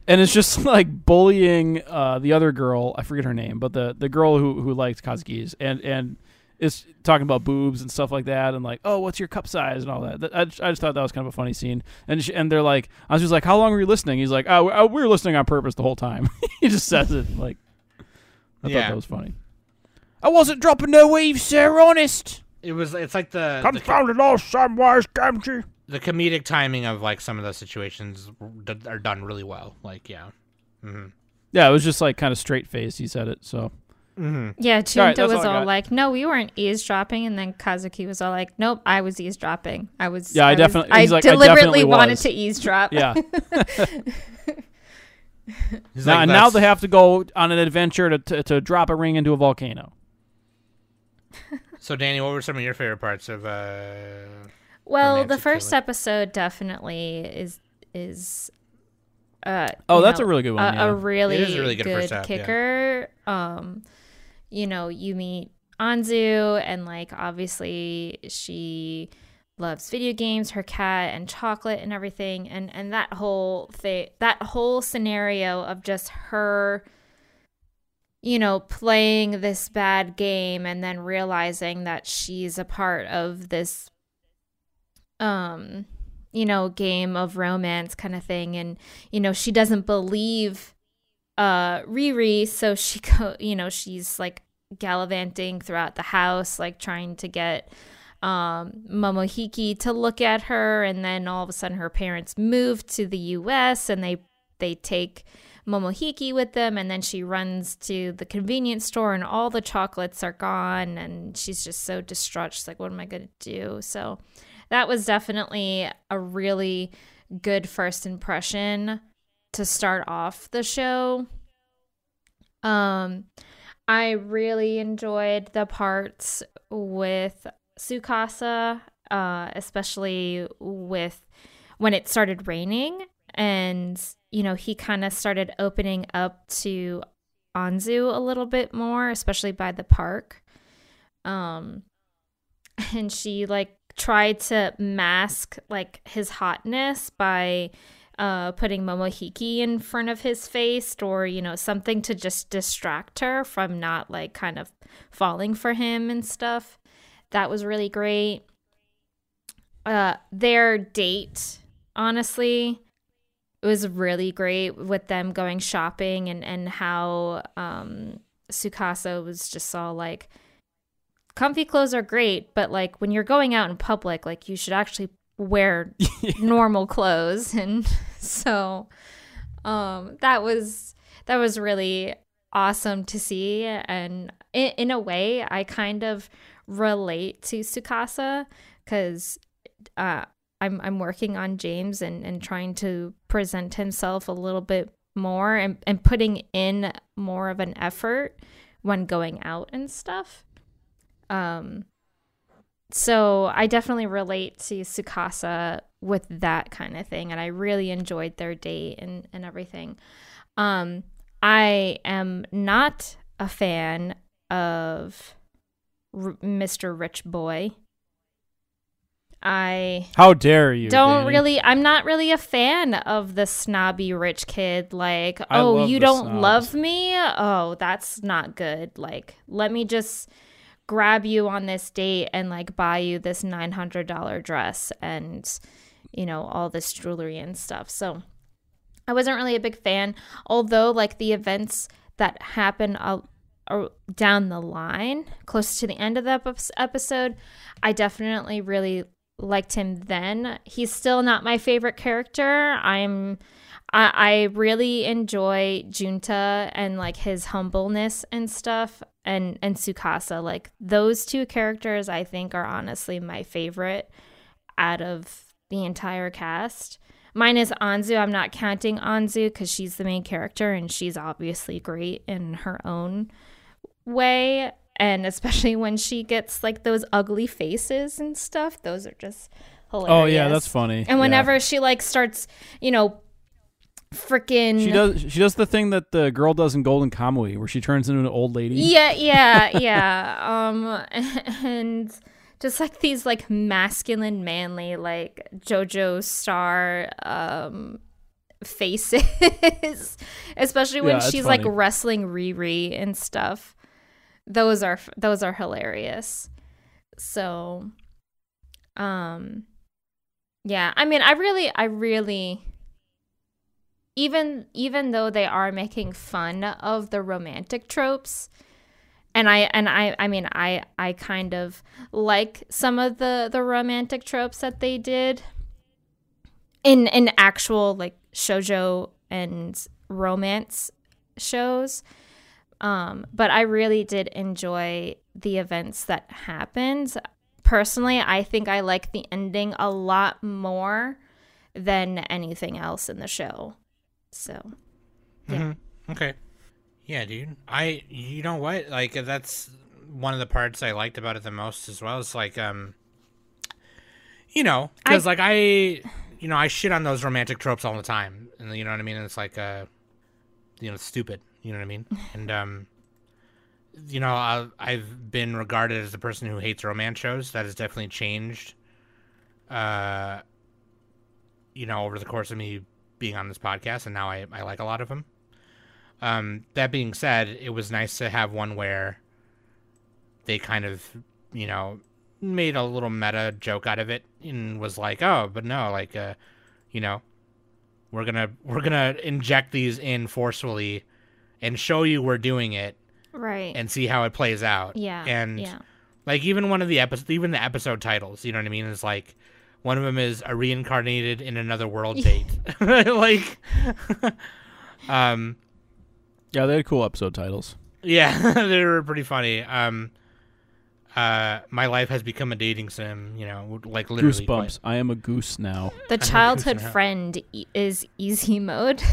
S5: And it's just like bullying uh, the other girl. I forget her name, but the the girl who who liked Kazuki's and and is talking about boobs and stuff like that, and like, oh, what's your cup size and all that. That- I, just- I just thought that was kind of a funny scene. And she, and they're like, I was just like, how long were you listening? He's like, oh, we- we were listening on purpose the whole time. he just says it like, I
S2: Yeah.
S5: thought that was funny. I wasn't dropping no weave, sir. Honest.
S2: It was, it's like the, the,
S5: Confounded all Samwise Gamgee.
S2: the comedic timing of like some of those situations are done really well. Like, yeah. hmm
S5: Yeah, it was just like kind of straight faced. He said it. So
S2: hmm
S4: Yeah,
S5: right,
S4: Junta
S5: that's
S4: was
S5: all
S4: all like, "No, we weren't eavesdropping," and then Kazuki was all like, "Nope, I was eavesdropping. I was."
S5: Yeah, I
S4: was-
S5: definitely-
S4: I
S5: he's like, I
S4: deliberately
S5: definitely
S4: wanted
S5: was.
S4: to eavesdrop.
S5: yeah. Now,
S2: like,
S5: now they have to go on an adventure to, to, to drop a ring into a volcano.
S2: So, Danny, what were some of your favorite parts of, uh,
S4: Well, the first
S2: thriller.
S4: episode definitely is is. Uh,
S5: Oh, that's
S4: know,
S5: a really good one,
S4: A,
S5: yeah.
S4: a really,
S2: a really good first half, yeah.
S4: kicker. Um, you know, you meet Anzu, and like obviously she loves video games, her cat, and chocolate, and everything, and and that whole thing, that whole scenario of just her you know, playing this bad game and then realizing that she's a part of this um you know, game of romance kind of thing. And you know, she doesn't believe uh Riri, so she go, you know, she's like gallivanting throughout the house like trying to get um Momohiki to look at her. And then all of a sudden her parents move to the US and they they take Momohiki with them and then she runs to the convenience store and all the chocolates are gone and she's just so distraught. She's like, what am I going to do? So that was definitely a really good first impression to start off the show. Um I really enjoyed the parts with Tsukasa, uh, especially with when it started raining and you know he kind of started opening up to Anzu a little bit more, especially by the park. Um, and she like tried to mask like his hotness by uh putting Momohiki in front of his face or you know something to just distract her from not like kind of falling for him and stuff. That was really great. Uh their date honestly it was really great with them going shopping and and how um Tsukasa was just all like comfy clothes are great but like when you're going out in public like you should actually wear normal clothes. And so um that was that was really awesome to see. And in, in a way I kind of relate to Tsukasa cuz uh I'm I'm working on James and, and trying to present himself a little bit more and, and putting in more of an effort when going out and stuff. Um so I definitely relate to Tsukasa with that kind of thing and I really enjoyed their date and, and everything. Um I am not a fan of R- Mr. Rich Boy. I
S5: How dare you?
S4: don't
S5: Danny.
S4: really i'm not really a fan of the snobby rich kid like
S5: I
S4: oh you don't
S5: snobs.
S4: love me oh that's not good like let me just grab you on this date and like buy you this $900 dress and you know all this jewelry and stuff so i wasn't really a big fan although like the events that happen uh, uh, down the line, close to the end of the episode, I definitely really liked him then. He's still not my favorite character. I'm I, I really enjoy Junta and like his humbleness and stuff and and Tsukasa. Like those two characters I think are honestly my favorite out of the entire cast. Mine is Anzu. I'm not counting Anzu because she's the main character and she's obviously great in her own way. And especially when she gets like those ugly faces and stuff, those are just hilarious.
S5: Oh yeah, that's funny.
S4: And
S5: Yeah.
S4: whenever she like starts, you know, freaking
S5: she does, she does the thing that the girl does in Golden Kamui, where she turns into an old lady.
S4: Yeah, yeah, yeah. Um and just like these like masculine manly like JoJo star um faces especially when
S5: Yeah,
S4: she's like
S5: funny.
S4: wrestling Riri and stuff. Those are those are hilarious. So um yeah, I mean I really I really even even though they are making fun of the romantic tropes and I and I I mean I I kind of like some of the the romantic tropes that they did in in actual like shojo and romance shows um but I really did enjoy the events that happened personally I think I like the ending a lot more than anything else in the show so Yeah.
S2: Mhm. Okay. Yeah, dude. I you know what? Like that's one of the parts I liked about it the most as well. Is like um you know, cuz like I you know, I shit on those romantic tropes all the time. And you know what I mean? And it's like uh you know, stupid, you know what I mean? And um you know, I, I've been regarded as the person who hates romance shows. That has definitely changed. Uh, you know, over the course of me being on this podcast, and now I, I like a lot of them. Um, that being said, it was nice to have one where they kind of, you know, made a little meta joke out of it and was like, "Oh, but no, like, uh, you know, we're gonna we're gonna inject these in forcefully and show you we're doing it
S4: right
S2: and see how it plays out."
S4: yeah
S2: and
S4: yeah
S2: like even one of the episodes, even the episode titles, you know what I mean? Is like one of them is a reincarnated in another world date, like, um,
S5: Yeah, they had cool episode titles.
S2: yeah, they were pretty funny. Um, uh, my life has become a dating sim, you know, like literally.
S5: Goosebumps. I am a goose now.
S4: The childhood
S2: who's in her-
S4: friend e- is easy mode.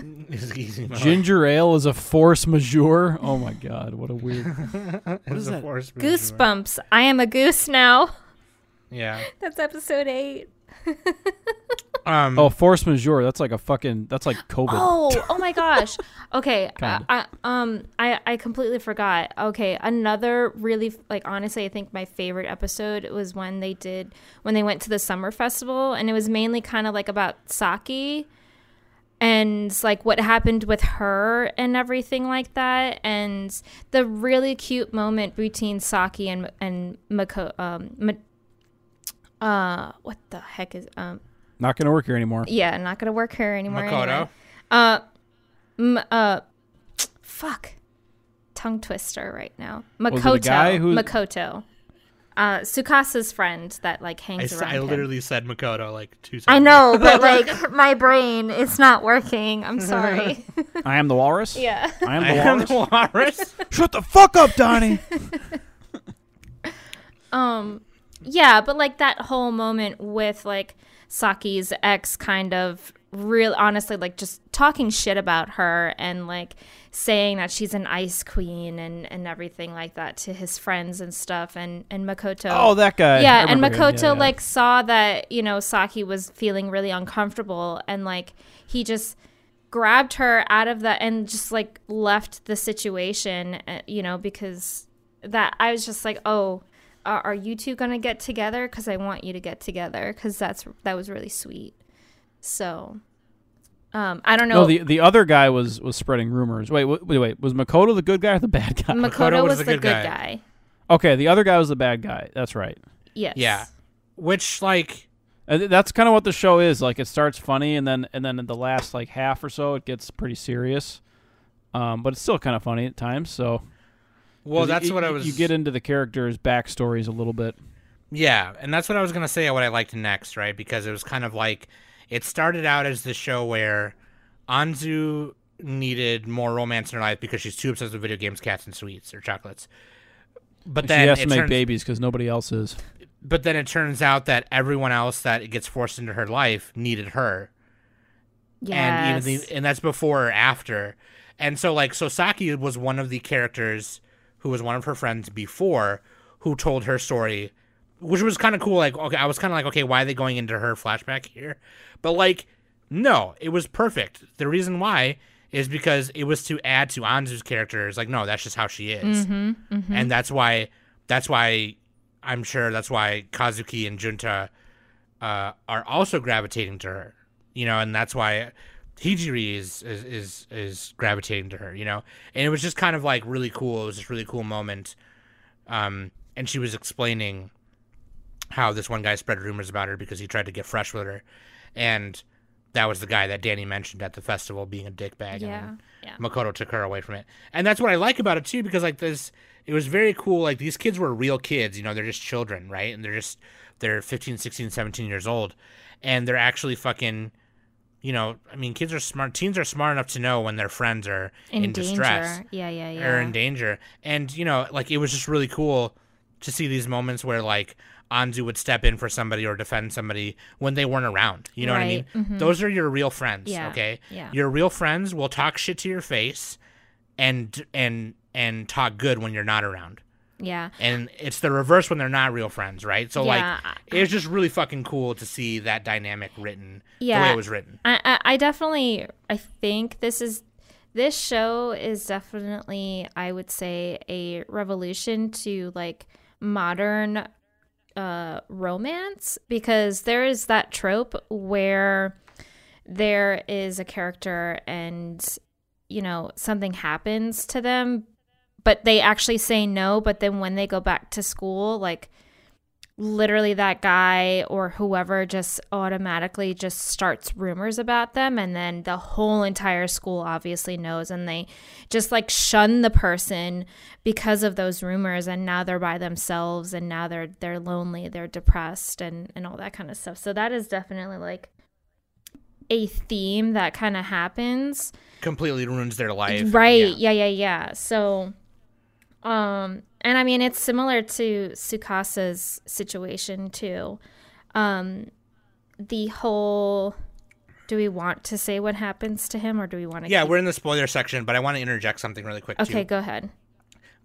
S2: Quite, it's easy mode.
S5: Ginger ale is a force majeure. Oh my god, what a weird.
S2: what
S5: is that?
S4: Goosebumps. I am a goose now.
S2: Yeah.
S4: That's episode eight.
S2: Um.
S5: Oh, force majeure. That's like a fucking. That's like COVID.
S4: Oh, oh my gosh. Okay, uh, I um I I completely forgot. Okay, another really like honestly, I think my favorite episode was when they did when they went to the summer festival, and it was mainly kind of like about Saki and like what happened with her and everything like that, and the really cute moment between Saki and and Mako um. Ma- uh, what the heck is um?
S5: Not gonna work here anymore.
S4: Yeah, not gonna work here anymore.
S2: Makoto.
S4: anyway. Uh, m- uh, fuck, tongue twister right now.
S5: Was
S4: Makoto.
S5: it guy who-
S4: Makoto. Uh, Tsukasa's friend that like
S2: I,
S4: hangs
S2: s-
S4: around
S2: I
S4: him.
S2: literally said Makoto like two seconds.
S4: I know, but like my brain, it's not working. I'm sorry.
S5: I am the walrus.
S4: yeah.
S5: I am
S2: I
S5: the
S2: am
S5: walrus.
S2: the walrus.
S5: Shut the fuck up, Donnie.
S4: Um, yeah, but like that whole moment with like Saki's ex kind of real honestly like just talking shit about her and like saying that she's an ice queen and and everything like that to his friends and stuff and and Makoto
S5: oh, that guy.
S4: Yeah, and. Makoto
S5: Yeah, yeah.
S4: like saw that you know Saki was feeling really uncomfortable, and like he just grabbed her out of that and just like left the situation, uh, you know, because that I was just like, oh, are, are you two gonna get together? Because I want you to get together, because that's that was really sweet. So, um, I don't know.
S5: No, the the other guy was was spreading rumors. Wait, wait, wait, wait. Was Makoto the good guy or the bad guy?
S4: Makoto,
S2: Makoto
S4: was,
S2: was
S4: the
S2: the
S4: good,
S2: good
S4: guy.
S2: guy.
S5: Okay, the other guy was the bad guy. That's right.
S4: Yes.
S2: Yeah. Which like
S5: And that's kind of what the show is. Like it starts funny, and then and then in the last like half or so, it gets pretty serious. Um, but it's still kind of funny at times. So
S2: Well, that's
S5: you-
S2: what I was.
S5: You get into the characters' backstories a little bit.
S2: Yeah, and that's what I was gonna say. What I liked next, right? Because it was kind of like it started out as the show where Anzu needed more romance in her life because she's too obsessed with video games, cats, and sweets or chocolates. But then she
S5: has to make
S2: turns,
S5: babies because nobody else is.
S2: But then it turns out that everyone else that gets forced into her life needed her,
S4: Yes.
S2: and even the, and that's before or after. And so like Sosaki was one of the characters who was one of her friends before who told her story, which was kind of cool. Like okay, I was kind of like okay, why are they going into her flashback here? But like no, it was perfect. The reason why is because it was to add to Anzu's character. It's like no, that's just how she is, and that's why that's why I'm sure that's why Kazuki and Junta uh, are also gravitating to her, you know, and that's why Hijiri is, is is is gravitating to her, you know, and it was just kind of like really cool. It was this really cool moment, um, and she was explaining how this one guy spread rumors about her because he tried to get fresh with her, and that was the guy that Danny mentioned at the festival being a dickbag.
S4: Yeah.
S2: and
S4: Yeah.
S2: Makoto took her away from it. And that's what I like about it too, because like this it was very cool. Like these kids were real kids, you know, they're just children, right? And they're just they're 15, 16, 17 years old. And they're actually fucking you know, I mean kids are smart teens are smart enough to know when their friends are in,
S4: in,
S2: distress.
S4: Yeah, yeah, yeah.
S2: or in danger. And you know, like it was just really cool to see these moments where like Anzu would step in for somebody or defend somebody when they weren't around. You know
S4: Right,
S2: what I mean? Mm-hmm. Those are your real friends.
S4: Yeah,
S2: Okay.
S4: yeah.
S2: Your real friends will talk shit to your face, and and and talk good when you're not around.
S4: yeah.
S2: And it's the reverse when they're not real friends, right? So
S4: Yeah.
S2: like, it was just really fucking cool to see that dynamic written the way
S4: Yeah.
S2: it was written.
S4: I, I, I definitely I think this is this show is definitely I would say a revolution to like modern uh romance because there is that trope where there is a character and you know something happens to them but they actually say no but then when they go back to school like literally that guy or whoever just automatically just starts rumors about them and then the whole entire school obviously knows and they just like shun the person because of those rumors and now they're by themselves and now they're they're lonely they're depressed and and all that kind of stuff so that is definitely like a theme that kind of happens
S2: Completely ruins their life.
S4: right
S2: Yeah.
S4: yeah. yeah yeah so um and i mean it's similar to tsukasa's situation too. Um the whole do we want to say what happens to him or do we want to
S2: Yeah,
S4: keep-
S2: we're in the spoiler section, but I want to interject something really quick
S4: okay
S2: too.
S4: go ahead.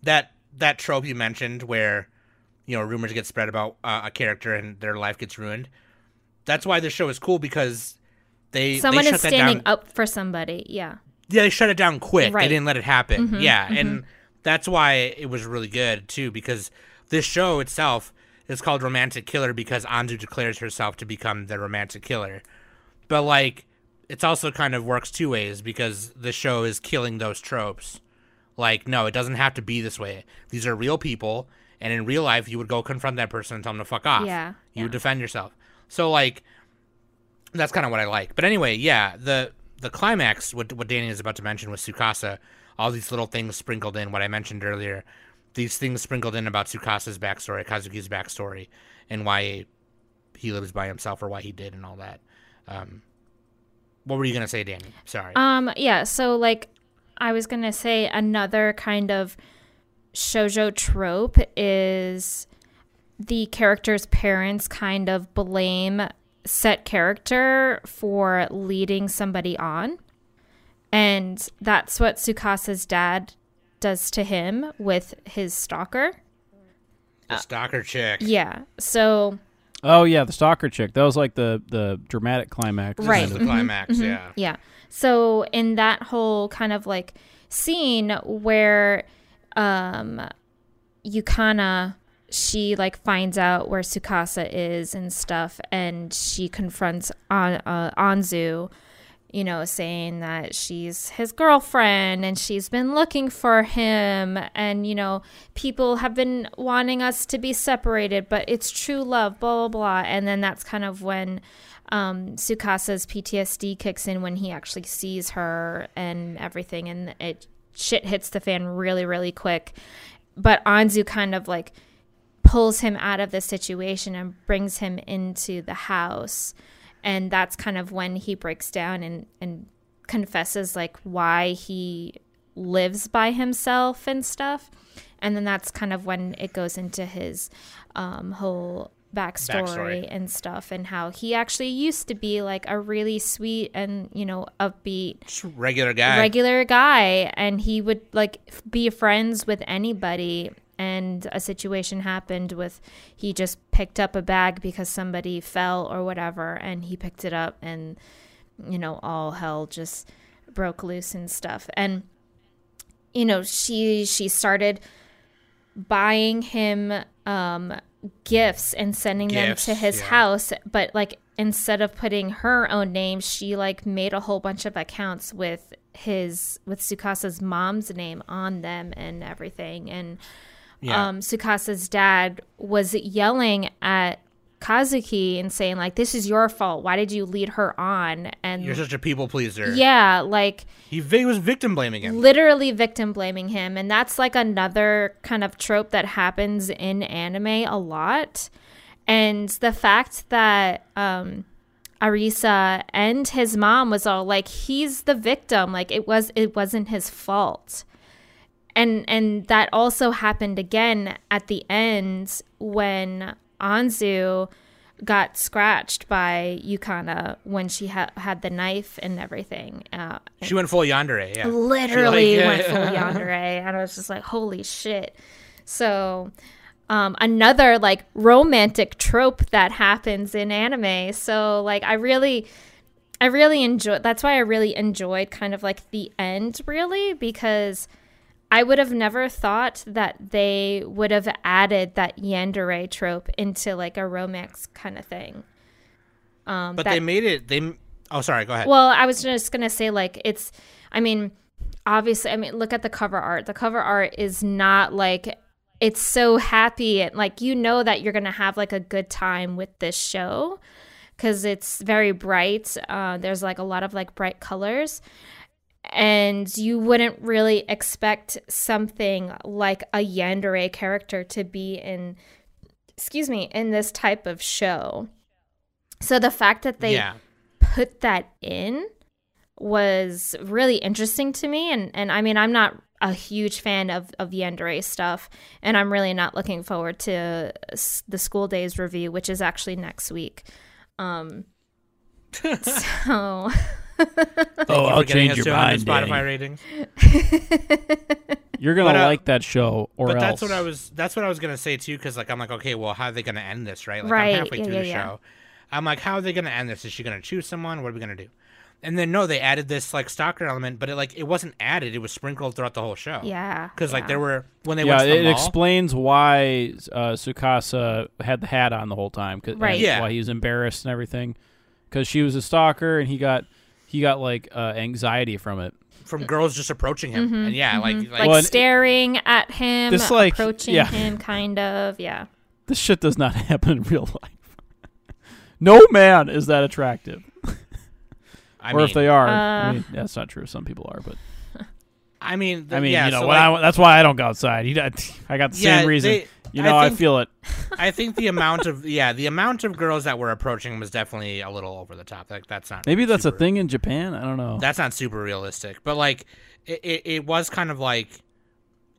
S2: That that trope you mentioned where you know rumors get spread about uh, a character and their life gets ruined that's why this show is cool because they
S4: someone
S2: they
S4: is
S2: shut that
S4: standing
S2: down
S4: up for somebody yeah.
S2: Yeah they shut it down quick.
S4: Right. Mm-hmm,
S2: they didn't let it happen. Yeah and that's why it was really good too because this show itself is called romantic killer because anzu declares herself to become the romantic killer but like it's also kind of works two ways because the show is killing those tropes like, no, it doesn't have to be this way. These are real people, and in real life, you would go confront that person and tell them to fuck off.
S4: Yeah,
S2: You would defend yourself. So, like, that's kind of what I like. But anyway, yeah, the the climax, what what Danny is about to mention with Tsukasa, all these little things sprinkled in, what I mentioned earlier, these things sprinkled in about Tsukasa's backstory, Kazuki's backstory, and why he lives by himself or why he did and all that. Um, what were you gonna say, Danny? Sorry.
S4: Um, yeah, so like I was gonna say another kind of shoujo trope is the character's parents kind of blame set character for leading somebody on. And that's what Tsukasa's dad does to him with his stalker.
S2: the stalker chick.
S4: Yeah. So
S5: Oh yeah, the stalker chick. That was like the the dramatic climax.
S2: This
S4: Right.
S2: is the
S4: Mhm,
S2: climax. Yeah.
S4: Yeah. So in that whole kind of like scene where um Yukana she like finds out where Tsukasa is and stuff and she confronts An- uh, Anzu you know saying that she's his girlfriend and she's been looking for him and you know people have been wanting us to be separated but it's true love blah blah blah and then that's kind of when um, Tsukasa's PTSD kicks in when he actually sees her and everything, and it shit hits the fan really, really quick. but Anzu kind of like pulls him out of the situation and brings him into the house and that's kind of when he breaks down and and confesses like why he lives by himself and stuff and then that's kind of when it goes into his um, whole backstory,
S2: Backstory.
S4: and stuff and how he actually used to be like a really sweet and you know upbeat
S2: Just regular guy.
S4: regular guy and he would like f- be friends with anybody and a situation happened with he just picked up a bag because somebody fell or whatever and he picked it up and you know all hell just broke loose and stuff and you know she she started buying him um gifts and sending
S2: Gifts,
S4: them to his
S2: yeah.
S4: house but like instead of putting her own name she like made a whole bunch of accounts with his with Tsukasa's mom's name on them and everything and
S2: Yeah.
S4: um Tsukasa's dad was yelling at Kazuki and saying like this is your fault why did you lead her on and
S2: You're such a people pleaser.
S4: yeah like
S2: He, was victim blaming him.
S4: literally victim blaming him and that's like another kind of trope that happens in anime a lot and the fact that um Arisa and his mom was all like he's the victim like it was it wasn't his fault and and that also happened again at the end when Anzu got scratched by Yukana when she ha- had the knife and everything uh,
S2: She went full yandere. Yeah.
S4: literally
S2: like,
S4: went full yandere and i was just like holy shit so um, another like romantic trope that happens in anime so like i really i really enjoy that's why i really enjoyed kind of like the end really because i would have never thought that they would have added that yandere trope into like a romance kind of thing um
S2: But
S4: that-
S2: they made it. They. Oh, sorry. Go ahead.
S4: well, I was just gonna say like it's. I mean, obviously, I mean, look at the cover art. The cover art is not like it's so happy and like you know that you're gonna have like a good time with this show because it's very bright. Uh, there's like a lot of like bright colors. And you wouldn't really expect something like a Yandere character to be in, excuse me, in this type of show. So the fact that they
S2: yeah.
S4: put that in was really interesting to me and and I mean I'm not a huge fan of of Yandere stuff and I'm really not looking forward to the school days review which is actually next week. Um so
S5: Oh, I'll change your
S2: to 100
S5: mind,
S2: Spotify
S5: Danny.
S2: ratings.
S5: You're gonna
S2: But, uh,
S5: like that show, or
S2: but
S5: else.
S2: that's what I was. That's what I was gonna say too. Because like I'm like, okay, well, how are they gonna end this? Right. Like
S4: Right,
S2: I'm halfway
S4: yeah,
S2: through
S4: yeah,
S2: the
S4: yeah.
S2: show. I'm like, how are they gonna end this? Is she gonna choose someone? What are we gonna do? And then no, they added this like stalker element, but it like it wasn't added. It was sprinkled throughout the whole show.
S4: yeah.
S2: Because like there were when they
S5: yeah,
S2: went to the
S5: it
S2: mall.
S5: explains why uh, Tsukasa had the hat on the whole time. 'cause-
S4: Right.
S2: Yeah.
S5: Why he was embarrassed and everything, because she was a stalker and he got he got like uh, anxiety from it.
S2: from girls just approaching him,
S4: Mm-hmm,
S2: and yeah, like like
S4: like
S5: Well, and-
S4: staring at him,
S5: This, like,
S4: approaching
S5: yeah.
S4: him kind of, yeah.
S5: This shit does not happen in real life. no man is that attractive.
S2: I
S5: or
S2: mean,
S5: if they are,
S4: Uh,
S5: I mean, that's not true. Some people are, but
S2: I mean, the-
S5: I mean,
S2: yeah,
S5: you know,
S2: so,
S5: when
S2: like,
S5: I, that's why I don't go outside. You, I got the
S2: yeah,
S5: same reason.
S2: they-
S5: you know, I,
S2: think-
S5: feel it.
S2: I think the amount of yeah, the amount of girls that were approaching him was definitely a little over the top. Like that's not
S5: Maybe that's
S2: super-
S5: a thing in Japan. I don't know.
S2: That's not super realistic, but like it, it, it was kind of like,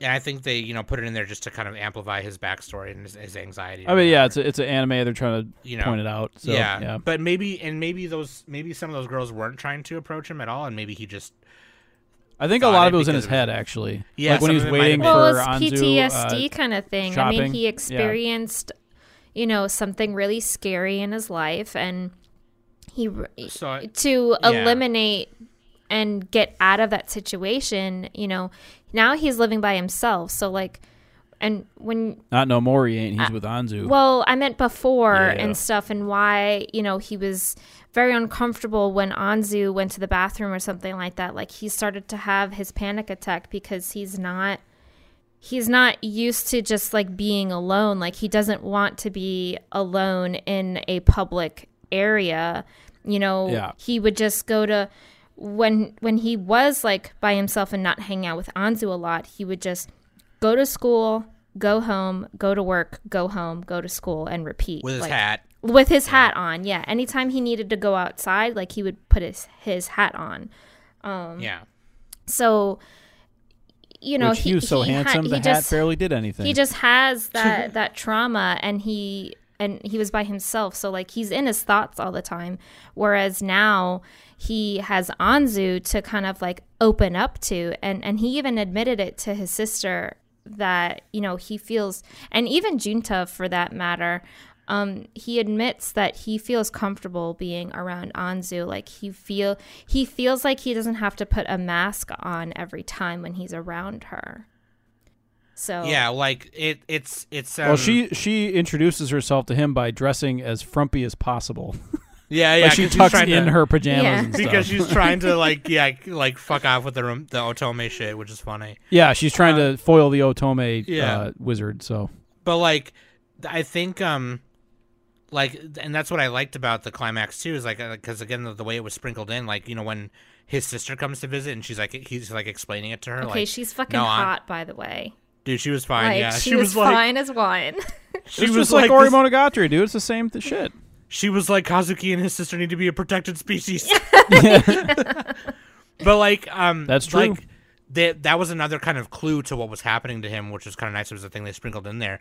S2: and I think they you know put it in there just to kind of amplify his backstory and his, his anxiety.
S5: I mean, yeah, it's a, it's an anime. They're trying to
S2: You know,
S5: point it out. So,
S2: yeah,
S5: yeah.
S2: but maybe and maybe those maybe some of those girls weren't trying to approach him at all, and maybe he just
S5: I think a lot of it was in his head, actually.
S2: Yeah,
S5: like when he was
S2: some of it
S5: waiting
S2: been.
S4: Well,
S5: for
S4: it's
S5: Anzu.
S4: PTSD
S5: uh,
S4: kind of thing. I mean,
S5: shopping.
S4: he
S5: Yeah.
S4: experienced, you know, something really scary in his life, and he r-
S2: So I-
S4: to
S2: yeah.
S4: eliminate and get out of that situation. You know, now he's living by himself. So like, and when
S5: not no more. He ain't. He's with Anzu.
S4: well, I meant before
S5: Yeah.
S4: and stuff, and why you know he was very uncomfortable when Anzu went to the bathroom or something like that. Like he started to have his panic attack because he's not he's not used to just like being alone. Like he doesn't want to be alone in a public area. You know,
S5: Yeah.
S4: he would just go to when when he was like by himself and not hang out with Anzu a lot, he would just go to school, go home, go to work, go home, go to school, and repeat
S2: with his
S4: like,
S2: hat.
S4: With his hat on. Yeah, anytime he needed to go outside, like he would put his his hat on. Um,
S2: Yeah.
S4: So, you know,
S5: Which
S4: he,
S5: he was so
S4: he ha-
S5: handsome,
S4: he
S5: the hat
S4: just,
S5: barely did anything.
S4: he just has that that trauma and he and he was by himself so like he's in his thoughts all the time whereas now he has Anzu to kind of like open up to and and he even admitted it to his sister that you know he feels and even Junta for that matter um, he admits that he feels comfortable being around Anzu. Like he feel he feels like he doesn't have to put a mask on every time when he's around her. So
S2: Yeah, like it. It's it's. Um,
S5: well, she she introduces herself to him by dressing as frumpy as possible.
S2: Yeah, yeah.
S5: like she
S2: 'cause she's
S5: tucks in
S2: to-
S5: her pajamas
S4: Yeah.
S5: and stuff.
S2: because she's trying to like yeah like fuck off with the the otome shit, which is funny.
S5: yeah, she's trying to foil the Otome
S2: yeah.
S5: uh, wizard. So
S2: But like, I think um, like, and that's what I liked about the climax too is like because again the, the way it was sprinkled in, like you know when his sister comes to visit and she's like he's like explaining it to her.
S4: Okay,
S2: like,
S4: she's fucking
S2: no, I'm-
S4: hot, by the way.
S2: dude, she was fine.
S4: Like,
S2: yeah,
S4: she, was,
S2: like
S4: fine as wine.
S2: she
S5: it's
S2: was
S5: just like,
S2: like Ore
S5: Monogatari, dude. It's the same th- shit.
S2: she was like Kazuki and his sister need to be a protected species. but like, um,
S5: That's true.
S2: Like, that that was another kind of clue to what was happening to him, which was kind of nice. It was the thing they sprinkled in there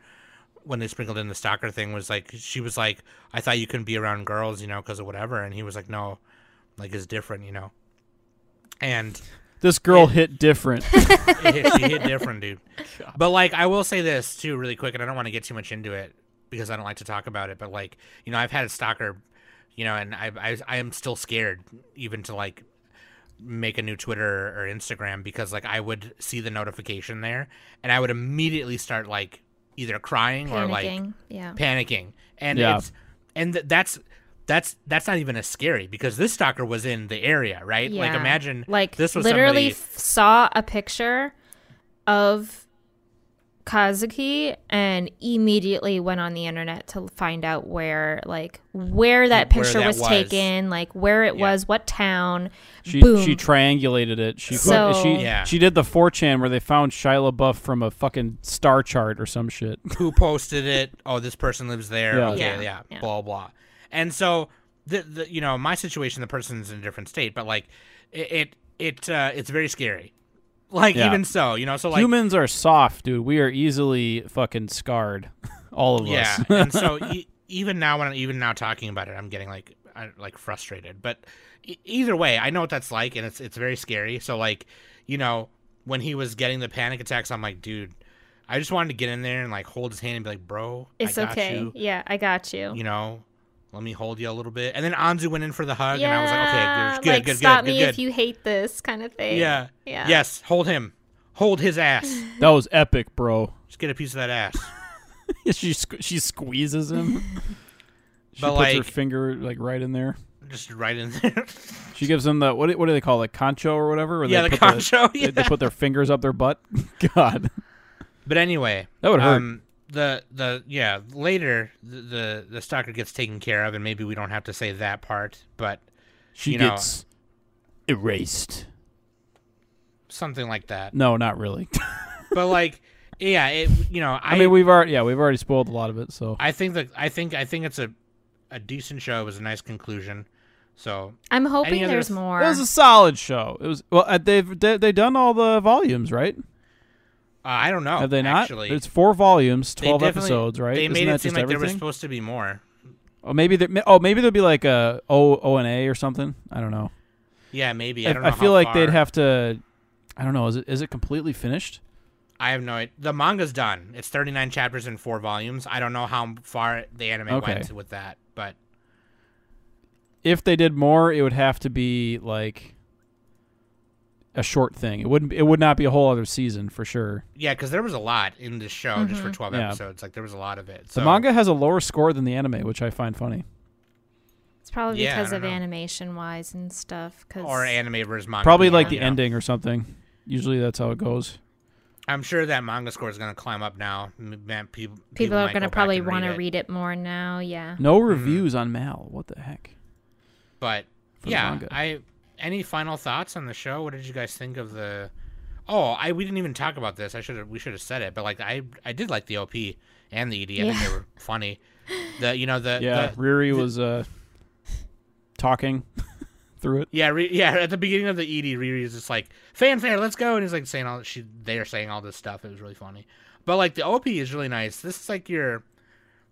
S2: when they sprinkled in the stalker thing. Was like she was like, I thought you couldn't be around girls, you know, because of whatever, and he was like, no, like it's different, you know. And
S5: This girl hit different.
S2: it hit, she hit different, dude. But like, I will say this too, really quick, and I don't want to get too much into it because I don't like to talk about it. But like, you know, I've had a stalker, you know, and I I, I am still scared even to like make a new Twitter or Instagram because like I would see the notification there and I would immediately start like either crying or like
S4: Panicking. yeah.
S2: panicking, and
S5: Yeah.
S2: it's and th- that's. That's that's not even as scary because this stalker was in the area, right? Like imagine
S4: like
S2: this was
S4: literally
S2: somebody,
S4: f- saw a picture of Kazuki and immediately went on the internet to find out where like where that
S2: Where
S4: picture
S2: that
S4: was,
S2: was.
S4: taken, like where it
S2: Yeah.
S4: was, what town.
S5: She
S4: Boom.
S5: she triangulated it. She
S4: So-
S5: she
S2: Yeah.
S5: she did the 4chan where they found Shia LaBeouf from a fucking star chart or some shit.
S2: who posted it. Oh, this person lives there.
S5: Yeah.
S2: Okay,
S4: Yeah,
S2: yeah,
S4: yeah.
S2: blah blah. And so the, the you know my situation, the person's in a different state, but like it it, it uh, it's very scary. Like
S5: Yeah.
S2: even so, you know, so like
S5: Humans are soft, dude. We are easily fucking scarred. All of
S2: yeah,
S5: us.
S2: Yeah, and so e- even now when I'm even now talking about it, I'm getting like I, like frustrated. But e- either way, I know what that's like, and it's it's very scary. So like you know when he was getting the panic attacks, I'm like, dude. I just wanted to get in there and like hold his hand and be like, "Bro,
S4: It's
S2: I got
S4: okay.
S2: you.
S4: Yeah, I got you.
S2: you know, let me hold you a little bit. And then Anzu went in for the hug,
S4: yeah,
S2: and I was like, okay, good, good,
S4: like
S2: good,
S4: stop
S2: good,
S4: me
S2: good,
S4: if you hate this kind of thing.
S2: Yeah.
S4: Yeah.
S2: Yes, hold him. Hold his ass.
S5: that was epic, bro.
S2: Just get a piece of that ass.
S5: she sque- she squeezes him. She
S2: But,
S5: puts her finger like right in there.
S2: Just right in there.
S5: She gives them the what? do- What do they call it? Kancho or whatever? Where
S2: yeah,
S5: they
S2: the
S5: put
S2: kancho.
S5: they,
S2: Yeah.
S5: they put their fingers up their butt. God,
S2: But anyway,
S5: that would hurt.
S2: um, the the yeah later the, the the stalker gets taken care of, and maybe we don't have to say that part, but
S5: she
S2: you know-
S5: gets erased.
S2: something like that.
S5: No, not really.
S2: But like, yeah, it you know I
S5: I mean, we've already yeah, we've already spoiled a lot of it. So
S2: I think that I think I think it's a a decent show. It was a nice conclusion. So
S4: I'm hoping there's
S2: th-
S4: more.
S5: it was a solid show. It was well, uh, they've they, they done all the volumes, right?
S2: Uh, I don't know.
S5: Have they not?
S2: Actually,
S5: It's four volumes, twelve episodes, right?
S2: They
S5: Isn't
S2: made it seem like there was supposed to be more.
S5: Oh, maybe there. Oh, maybe there'll be like a O O and A or something. I don't know.
S2: Yeah, maybe. I
S5: I,
S2: don't know.
S5: I feel like they'd have to. I don't know. Is it is it completely finished?
S2: I have no idea. The manga's done. It's 39 chapters in four volumes. I don't know how far the anime
S5: Okay.
S2: went with that, but
S5: If they did more, it would have to be like a short thing. It wouldn't. It would not be a whole other season for sure.
S2: yeah, because there was a lot in this show just for 12
S5: Yeah.
S2: episodes. Like there was a lot of it.
S5: The
S2: So,
S5: manga has a lower score than the anime, which I find funny.
S4: it's probably
S2: Yeah,
S4: because of
S2: know.
S4: animation wise and stuff. Cause
S2: or anime versus manga.
S5: Probably
S2: yeah,
S5: like the
S2: you
S5: ending or something. Usually that's how it goes.
S2: I'm sure that manga score is going to climb up now. M- Man, people
S4: people are going to probably want to
S2: it.
S4: read it more now. Yeah.
S5: No
S2: Mm-hmm.
S5: reviews on Mal. What the heck?
S2: But yeah. I any final thoughts on the show? What did you guys think of the? Oh, I we didn't even talk about this. I should have we should have said it, but like I I did like the OP and the ED. I think they were funny. The you know the
S5: Yeah,
S2: the,
S5: Riri was uh, talking through it.
S2: yeah re, yeah at the beginning of the ED, Riri is just like fanfare, let's go, and he's like saying all she they're saying all this stuff. It was really funny. But like the OP is really nice. This is like your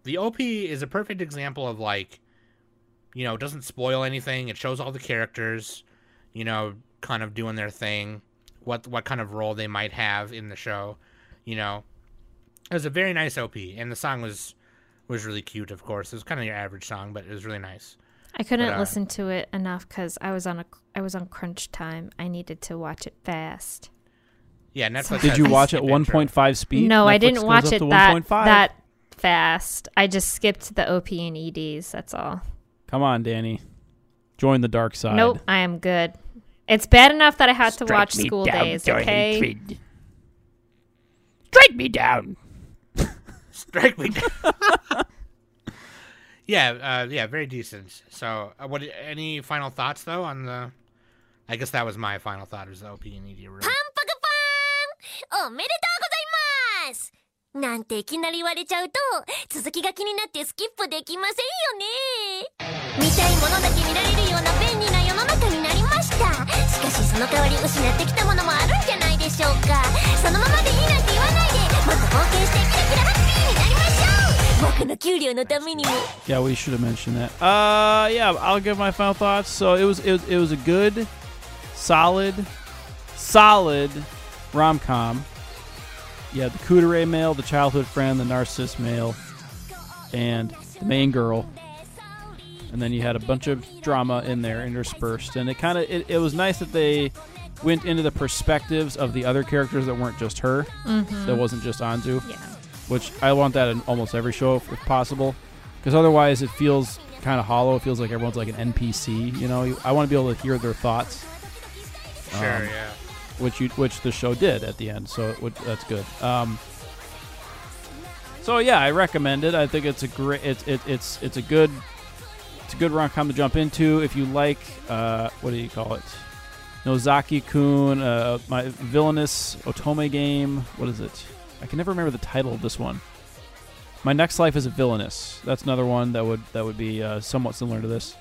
S2: the OP is a perfect example of like you know it doesn't spoil anything. It shows all the characters, you know, kind of doing their thing, what what kind of role they might have in the show, you know. It was a very nice OP, and the song was was really cute. Of course, it was kind of your average song, but it was really nice.
S4: I couldn't
S2: But, uh,
S4: listen to it enough because I was on a I was on crunch time. I needed to watch it fast.
S2: Yeah, Netflix.
S5: Did you watch it 1.5 speed?
S4: no, I didn't watch it that
S5: 1.5.
S4: that fast. I just skipped the OP and EDs. That's all.
S5: Come on, Danny. Join the dark side.
S4: Nope, I am good. It's bad enough that I had to watch school days. Okay.
S5: Strike me down.
S2: Strike me down. yeah, uh, yeah, very decent. So, uh, what? Any final thoughts though on the? I guess that was my final thought. Was the OP and ED were
S6: パンパクパーンおめでとうございますなんていきなり言われちゃうと続きが気になってスキップできませんよね見たいものだけ見られ その代わり失ってきたものもあるんじゃないでしょうかそのままでいいなんて言わないでもっと貢献してキラキラハッピーになりましょう僕の給料のためにも
S5: Yeah, we should have mentioned that. Uh, yeah, I'll give my final thoughts. So it was it was, it was a good, solid, solid rom com. Yeah, the Kuudere male, the childhood friend, the narcissist male, and the main girl. And then you had a bunch of drama in there interspersed, and it kind of it, it was nice that they went into the perspectives of the other characters that weren't just her. That wasn't just Anzu
S4: Yeah.
S5: which I want that in almost every show if, if possible, because otherwise it feels kind of hollow. It feels like everyone's like an NPC. You know, I want to be able to hear their thoughts,
S2: sure.
S5: Um,
S2: yeah.
S5: which you which the show did at the end. So it would, that's good. Um, so yeah, I recommend it. I think it's a great. It's it, it's it's a good it's a good rom com to jump into if you like. Uh, what do you call it? Nozaki Kun, uh, my villainous Otome game. What is it? I can never remember the title of this one. My next life is a villainous. That's another one that would that would be uh, somewhat similar to this.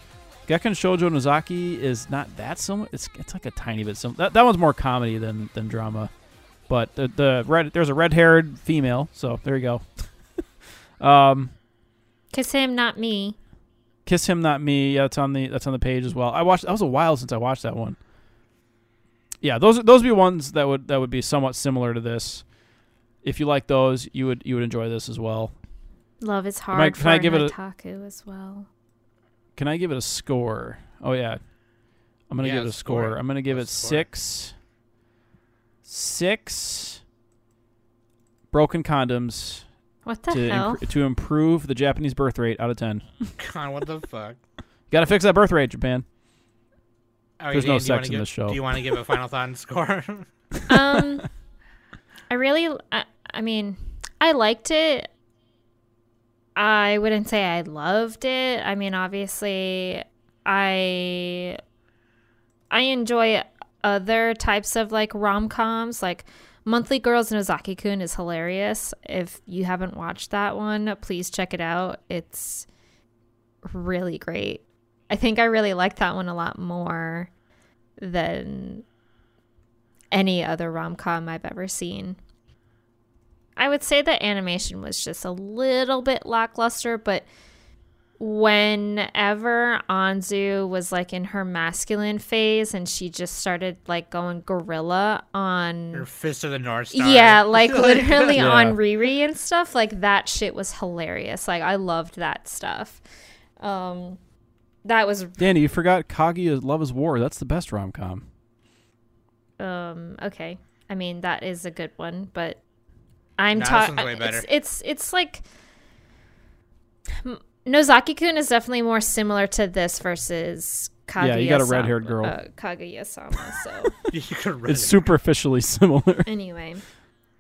S5: Gekkan Shoujo Nozaki is not that similar. It's it's like a tiny bit similar. That, that one's more comedy than than drama. But the the red there's a red haired female, so there you go. um,
S4: Kiss him, not me.
S5: Kiss him, not me. Yeah, that's on the that's on the page as well. I watched. That was a while since I watched that one. Yeah, those those would be ones that would that would be somewhat similar to this. If you like those, you would you would enjoy this as well.
S4: Love is hard
S5: I- can
S4: for
S5: I give it a-
S4: Otaku as well.
S5: Can I give it a score? Oh yeah, I'm gonna
S2: Yeah,
S5: give it a score.
S2: score.
S5: I'm gonna give it
S2: Let's score.
S5: six. Six broken condoms
S4: What the
S5: to
S4: hell?
S5: impr- to improve the Japanese birth rate out of ten.
S2: God, what the fuck?
S5: Got to fix that birth rate, Japan.
S2: Oh,
S5: There's
S2: Dan,
S5: no
S2: do you wanna
S5: sex in
S2: give-
S5: this show.
S2: Do you want to give a final thought and score?
S4: um, I really, I, I mean, I liked it. I wouldn't say I loved it. I mean, obviously, I I enjoy other types of like rom coms, like Monthly Girls' Nozaki Kun is hilarious. If you haven't watched that one, please check it out. It's really great. I think I really like that one a lot more than any other rom com I've ever seen. I would say the animation was just a little bit lackluster, but whenever Anzu was like in her masculine phase and she just started like going gorilla on
S2: Your fist of the North Star.
S4: yeah, like literally
S5: Yeah.
S4: on Riri and stuff. Like that shit was hilarious. Like I loved that stuff. Um, that was
S5: Danny, you forgot Kaguya's Love is War. That's the best rom com.
S4: um okay. I mean that is a good one, but I'm
S2: Nah,
S4: talking.
S2: one's way better.
S4: It's, it's it's like M- Nozaki-kun is definitely more similar to this versus Kaguya.
S5: Yeah, you got a red-haired girl.
S4: Uh, Kaguya-sama. So
S2: you could really
S5: It's superficially similar.
S4: anyway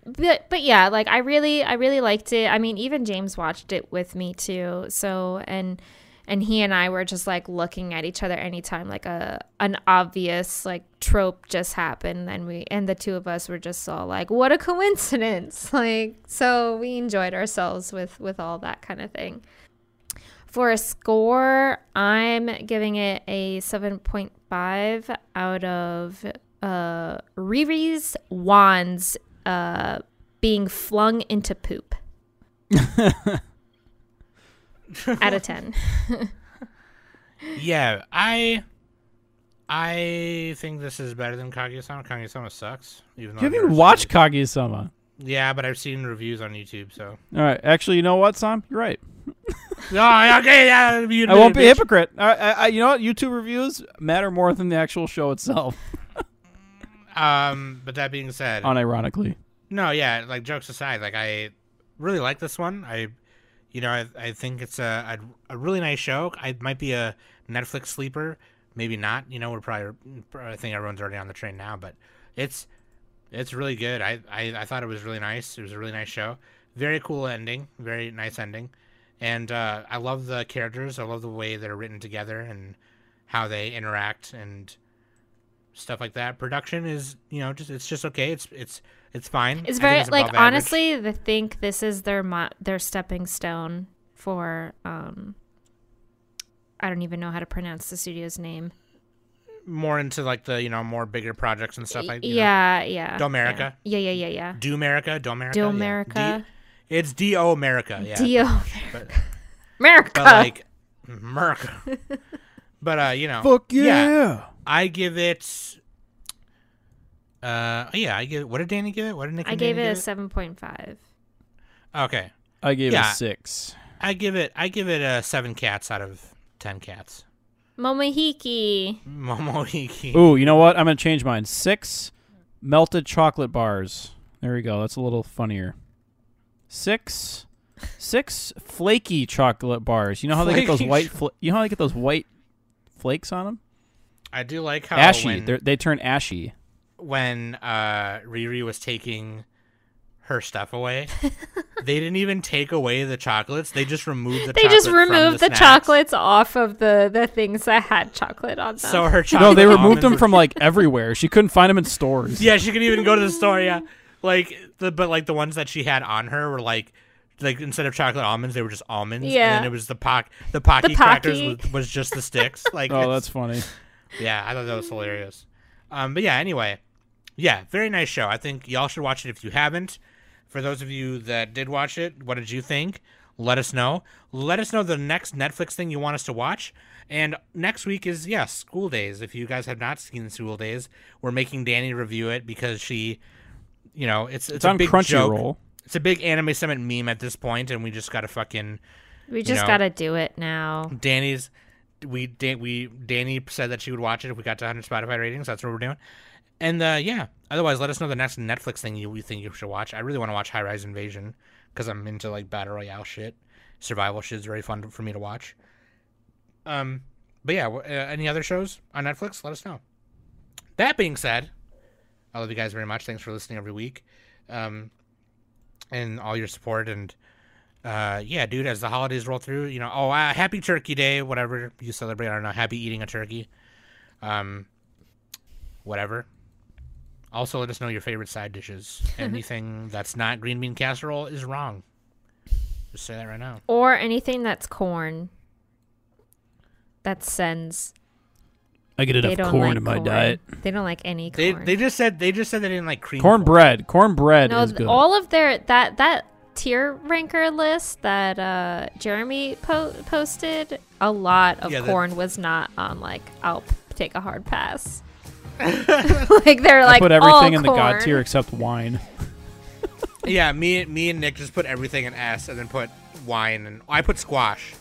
S4: but but yeah like i really i really liked it i mean even james watched it with me too so and and he and I were just like looking at each other anytime like a an obvious like trope just happened and we and the two of us were just all like what a coincidence like so we enjoyed ourselves with with all that kind of thing for a score i'm giving it a 7.5 out of uh riri's wands uh being flung into poop out of 10
S2: Yeah, I I think this is better than Kaguya-sama. Kaguya-sama sucks. Even though
S5: You
S2: I've
S5: haven't even watched
S2: seen
S5: Kaguya-sama.
S2: Yeah, but I've seen reviews on YouTube, so.
S5: All right. Actually, you know what, Sam? You're right.
S2: oh, okay, yeah. You
S5: I won't be a
S2: admit it, bitch.
S5: hypocrite. I, I, you know what? YouTube reviews matter more than the actual show itself.
S2: Um, but that being said,
S5: Unironically.
S2: no, yeah. Like jokes aside, like I really like this one. I, you know, I, I think it's a, a a really nice show. I might be a Netflix sleeper, maybe not. You know, we're probably I think everyone's already on the train now, but it's it's really good. I, I I thought it was really nice. It was a really nice show. Very cool ending. Very nice ending. And uh, I love the characters. I love the way they're written together and how they interact and stuff like that. Production is, you know, just it's just okay. It's it's it's fine.
S4: It's very
S2: it's
S4: like honestly, I think this is their mo- their stepping stone for um. I don't even know how to pronounce the studio's name.
S2: more into like the you know more bigger projects and stuff like you know.
S4: yeah, yeah.
S2: Domerica?
S4: Yeah, yeah, yeah, yeah.
S2: Do America, Do America,
S4: Do
S2: yeah.
S4: America.
S2: D- it's D O America, yeah.
S4: Dio
S2: But,
S4: America.
S2: but like America. but uh, you know,
S5: Fuck yeah.
S2: I give it. Uh, yeah, I give. it. What did Danny give it? What did Nick?
S4: I
S2: and
S4: gave
S2: Danny
S4: it a
S2: give
S4: seven point five.
S2: Okay,
S5: I gave
S2: Yeah.
S5: it a six.
S2: I give it. I give it a seven cats out of ten cats.
S4: Momohiki.
S2: Momohiki.
S5: Ooh, you know what? I'm gonna change mine. Six melted chocolate bars. There we go. That's a little funnier. Six, six flaky chocolate bars. You know how they get those white? Fl- you know how they get those white flakes on them?
S2: I do like how
S5: ashy.
S2: when,
S5: They're, turn ashy.
S2: when uh, Riri was taking her stuff away, they didn't even take away the chocolates. They just removed the.
S4: They just
S2: chocolate from
S4: removed the,
S2: snacks.
S4: chocolates off of the the things that had chocolate on them.
S2: So her chocolate.
S5: No, they removed them from like everywhere. She couldn't find them in stores.
S2: Yeah, she could even go to the store. Yeah, like the but like the ones that she had on her were like. Like instead of chocolate almonds, they were just almonds.
S4: Yeah.
S2: and then it was the pock, the pocky
S4: The
S2: crackers was, was just the sticks. Like,
S5: Oh, that's funny.
S2: Yeah, I thought that was hilarious. Um, but yeah, anyway, yeah, very nice show. I think y'all should watch it if you haven't. For those of you that did watch it, what did you think? Let us know. Let us know the next Netflix thing you want us to watch. And next week is yes, School Days. If you guys have not seen School Days, we're making Danny review it because she, you know, it's it's,
S5: It's
S2: a
S5: on
S2: big joke.
S5: Crunchyroll.
S2: It's a big anime summit meme at this point, and we just gotta fucking
S4: we just
S2: know.
S4: gotta do it now.
S2: Danny's we Dan, we Danny said that she would watch it if we got to 100 Spotify ratings. That's what we're doing. And uh, yeah, otherwise, let us know the next Netflix thing you, you think you should watch. I really want to watch High Rise Invasion because I'm into like battle royale shit. Survival shit is very fun for me to watch. Um, but yeah, uh, any other shows on Netflix? Let us know. That being said, I love you guys very much. Thanks for listening every week, um, and all your support and uh, yeah, dude, as the holidays roll through, you know, oh, uh, happy Turkey Day, whatever you celebrate. I don't know, happy eating a turkey, um, whatever. Also, let us know your favorite side dishes. Anything that's not green bean casserole is wrong. Just say that right now.
S4: Or anything that's corn. That sends.
S5: I get
S4: They
S5: enough
S4: don't
S5: corn
S4: like
S5: in my
S4: corn.
S5: diet.
S4: They don't like any
S2: They
S4: corn.
S2: they just said they just said they didn't like cream corn.
S5: Cornbread. Cornbread
S4: no,
S5: is
S4: th-
S5: good.
S4: all of their that that tier ranker list that uh Jeremy po- posted, a lot of
S2: Yeah, that-
S4: corn was not on like I'll p- take a hard pass. like they're like
S5: I
S4: like
S5: put
S4: all
S5: everything in the god tier except wine.
S2: Yeah, me me and Nick just put everything in S and then put wine and I put squash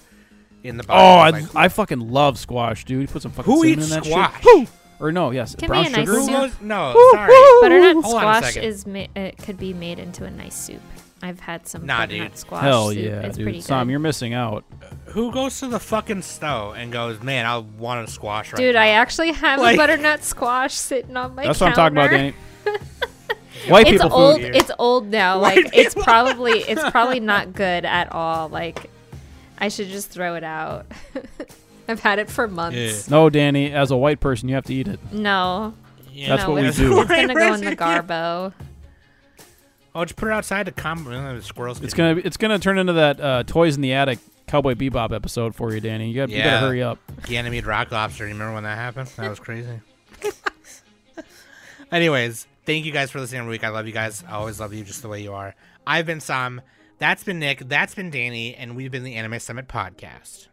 S2: in the
S5: Oh. I,
S2: Like,
S5: I fucking love squash, dude. Put some fucking
S2: who
S5: cinnamon
S2: eats
S5: in that
S2: squash?
S5: shit. Who? Or no, yes,
S4: Can be
S5: brown
S4: a nice
S5: sugar.
S2: Who
S4: soup.
S2: goes? No, sorry.
S4: Butternut
S2: Hold on a
S4: squash
S2: second.
S4: is ma- it could be made into a nice soup. I've had some
S2: Nah,
S4: butternut
S2: dude.
S4: squash
S5: Hell
S4: soup.
S5: yeah,
S4: it's pretty
S5: dude. Sam,
S4: good.
S5: you're missing out.
S2: Who goes to the fucking stove and goes, man, I want a squash right
S4: Dude,
S2: now.
S4: I actually have
S2: Like-
S4: a butternut squash sitting on my
S5: That's what I'm talking about,
S4: counter.
S5: Danny. White
S4: it's
S5: people
S4: old.
S5: food.
S2: here.
S4: It's old now.
S2: White
S4: Like it's probably it's probably not good at all. Like I should just throw it out. I've had it for months.
S5: No, Danny, as a white person, you have to eat it.
S4: No,
S2: Yeah.
S5: That's
S4: no,
S5: what we
S4: it's,
S5: do.
S4: It's gonna go in the garbo.
S2: Oh, just put it outside to calm uh, the squirrels.
S5: It's gonna it's gonna turn into that uh, toys in the attic Cowboy Bebop episode for you, Danny. You, got, you
S2: Yeah.
S5: better hurry up.
S2: Ganymede rock lobster. You remember when that happened? That was crazy. Anyways, thank you guys for listening every week. I love you guys. I always love you just the way you are. I've been Sam. That's been Nick. That's been Danny, and we've been the Anime Summit podcast.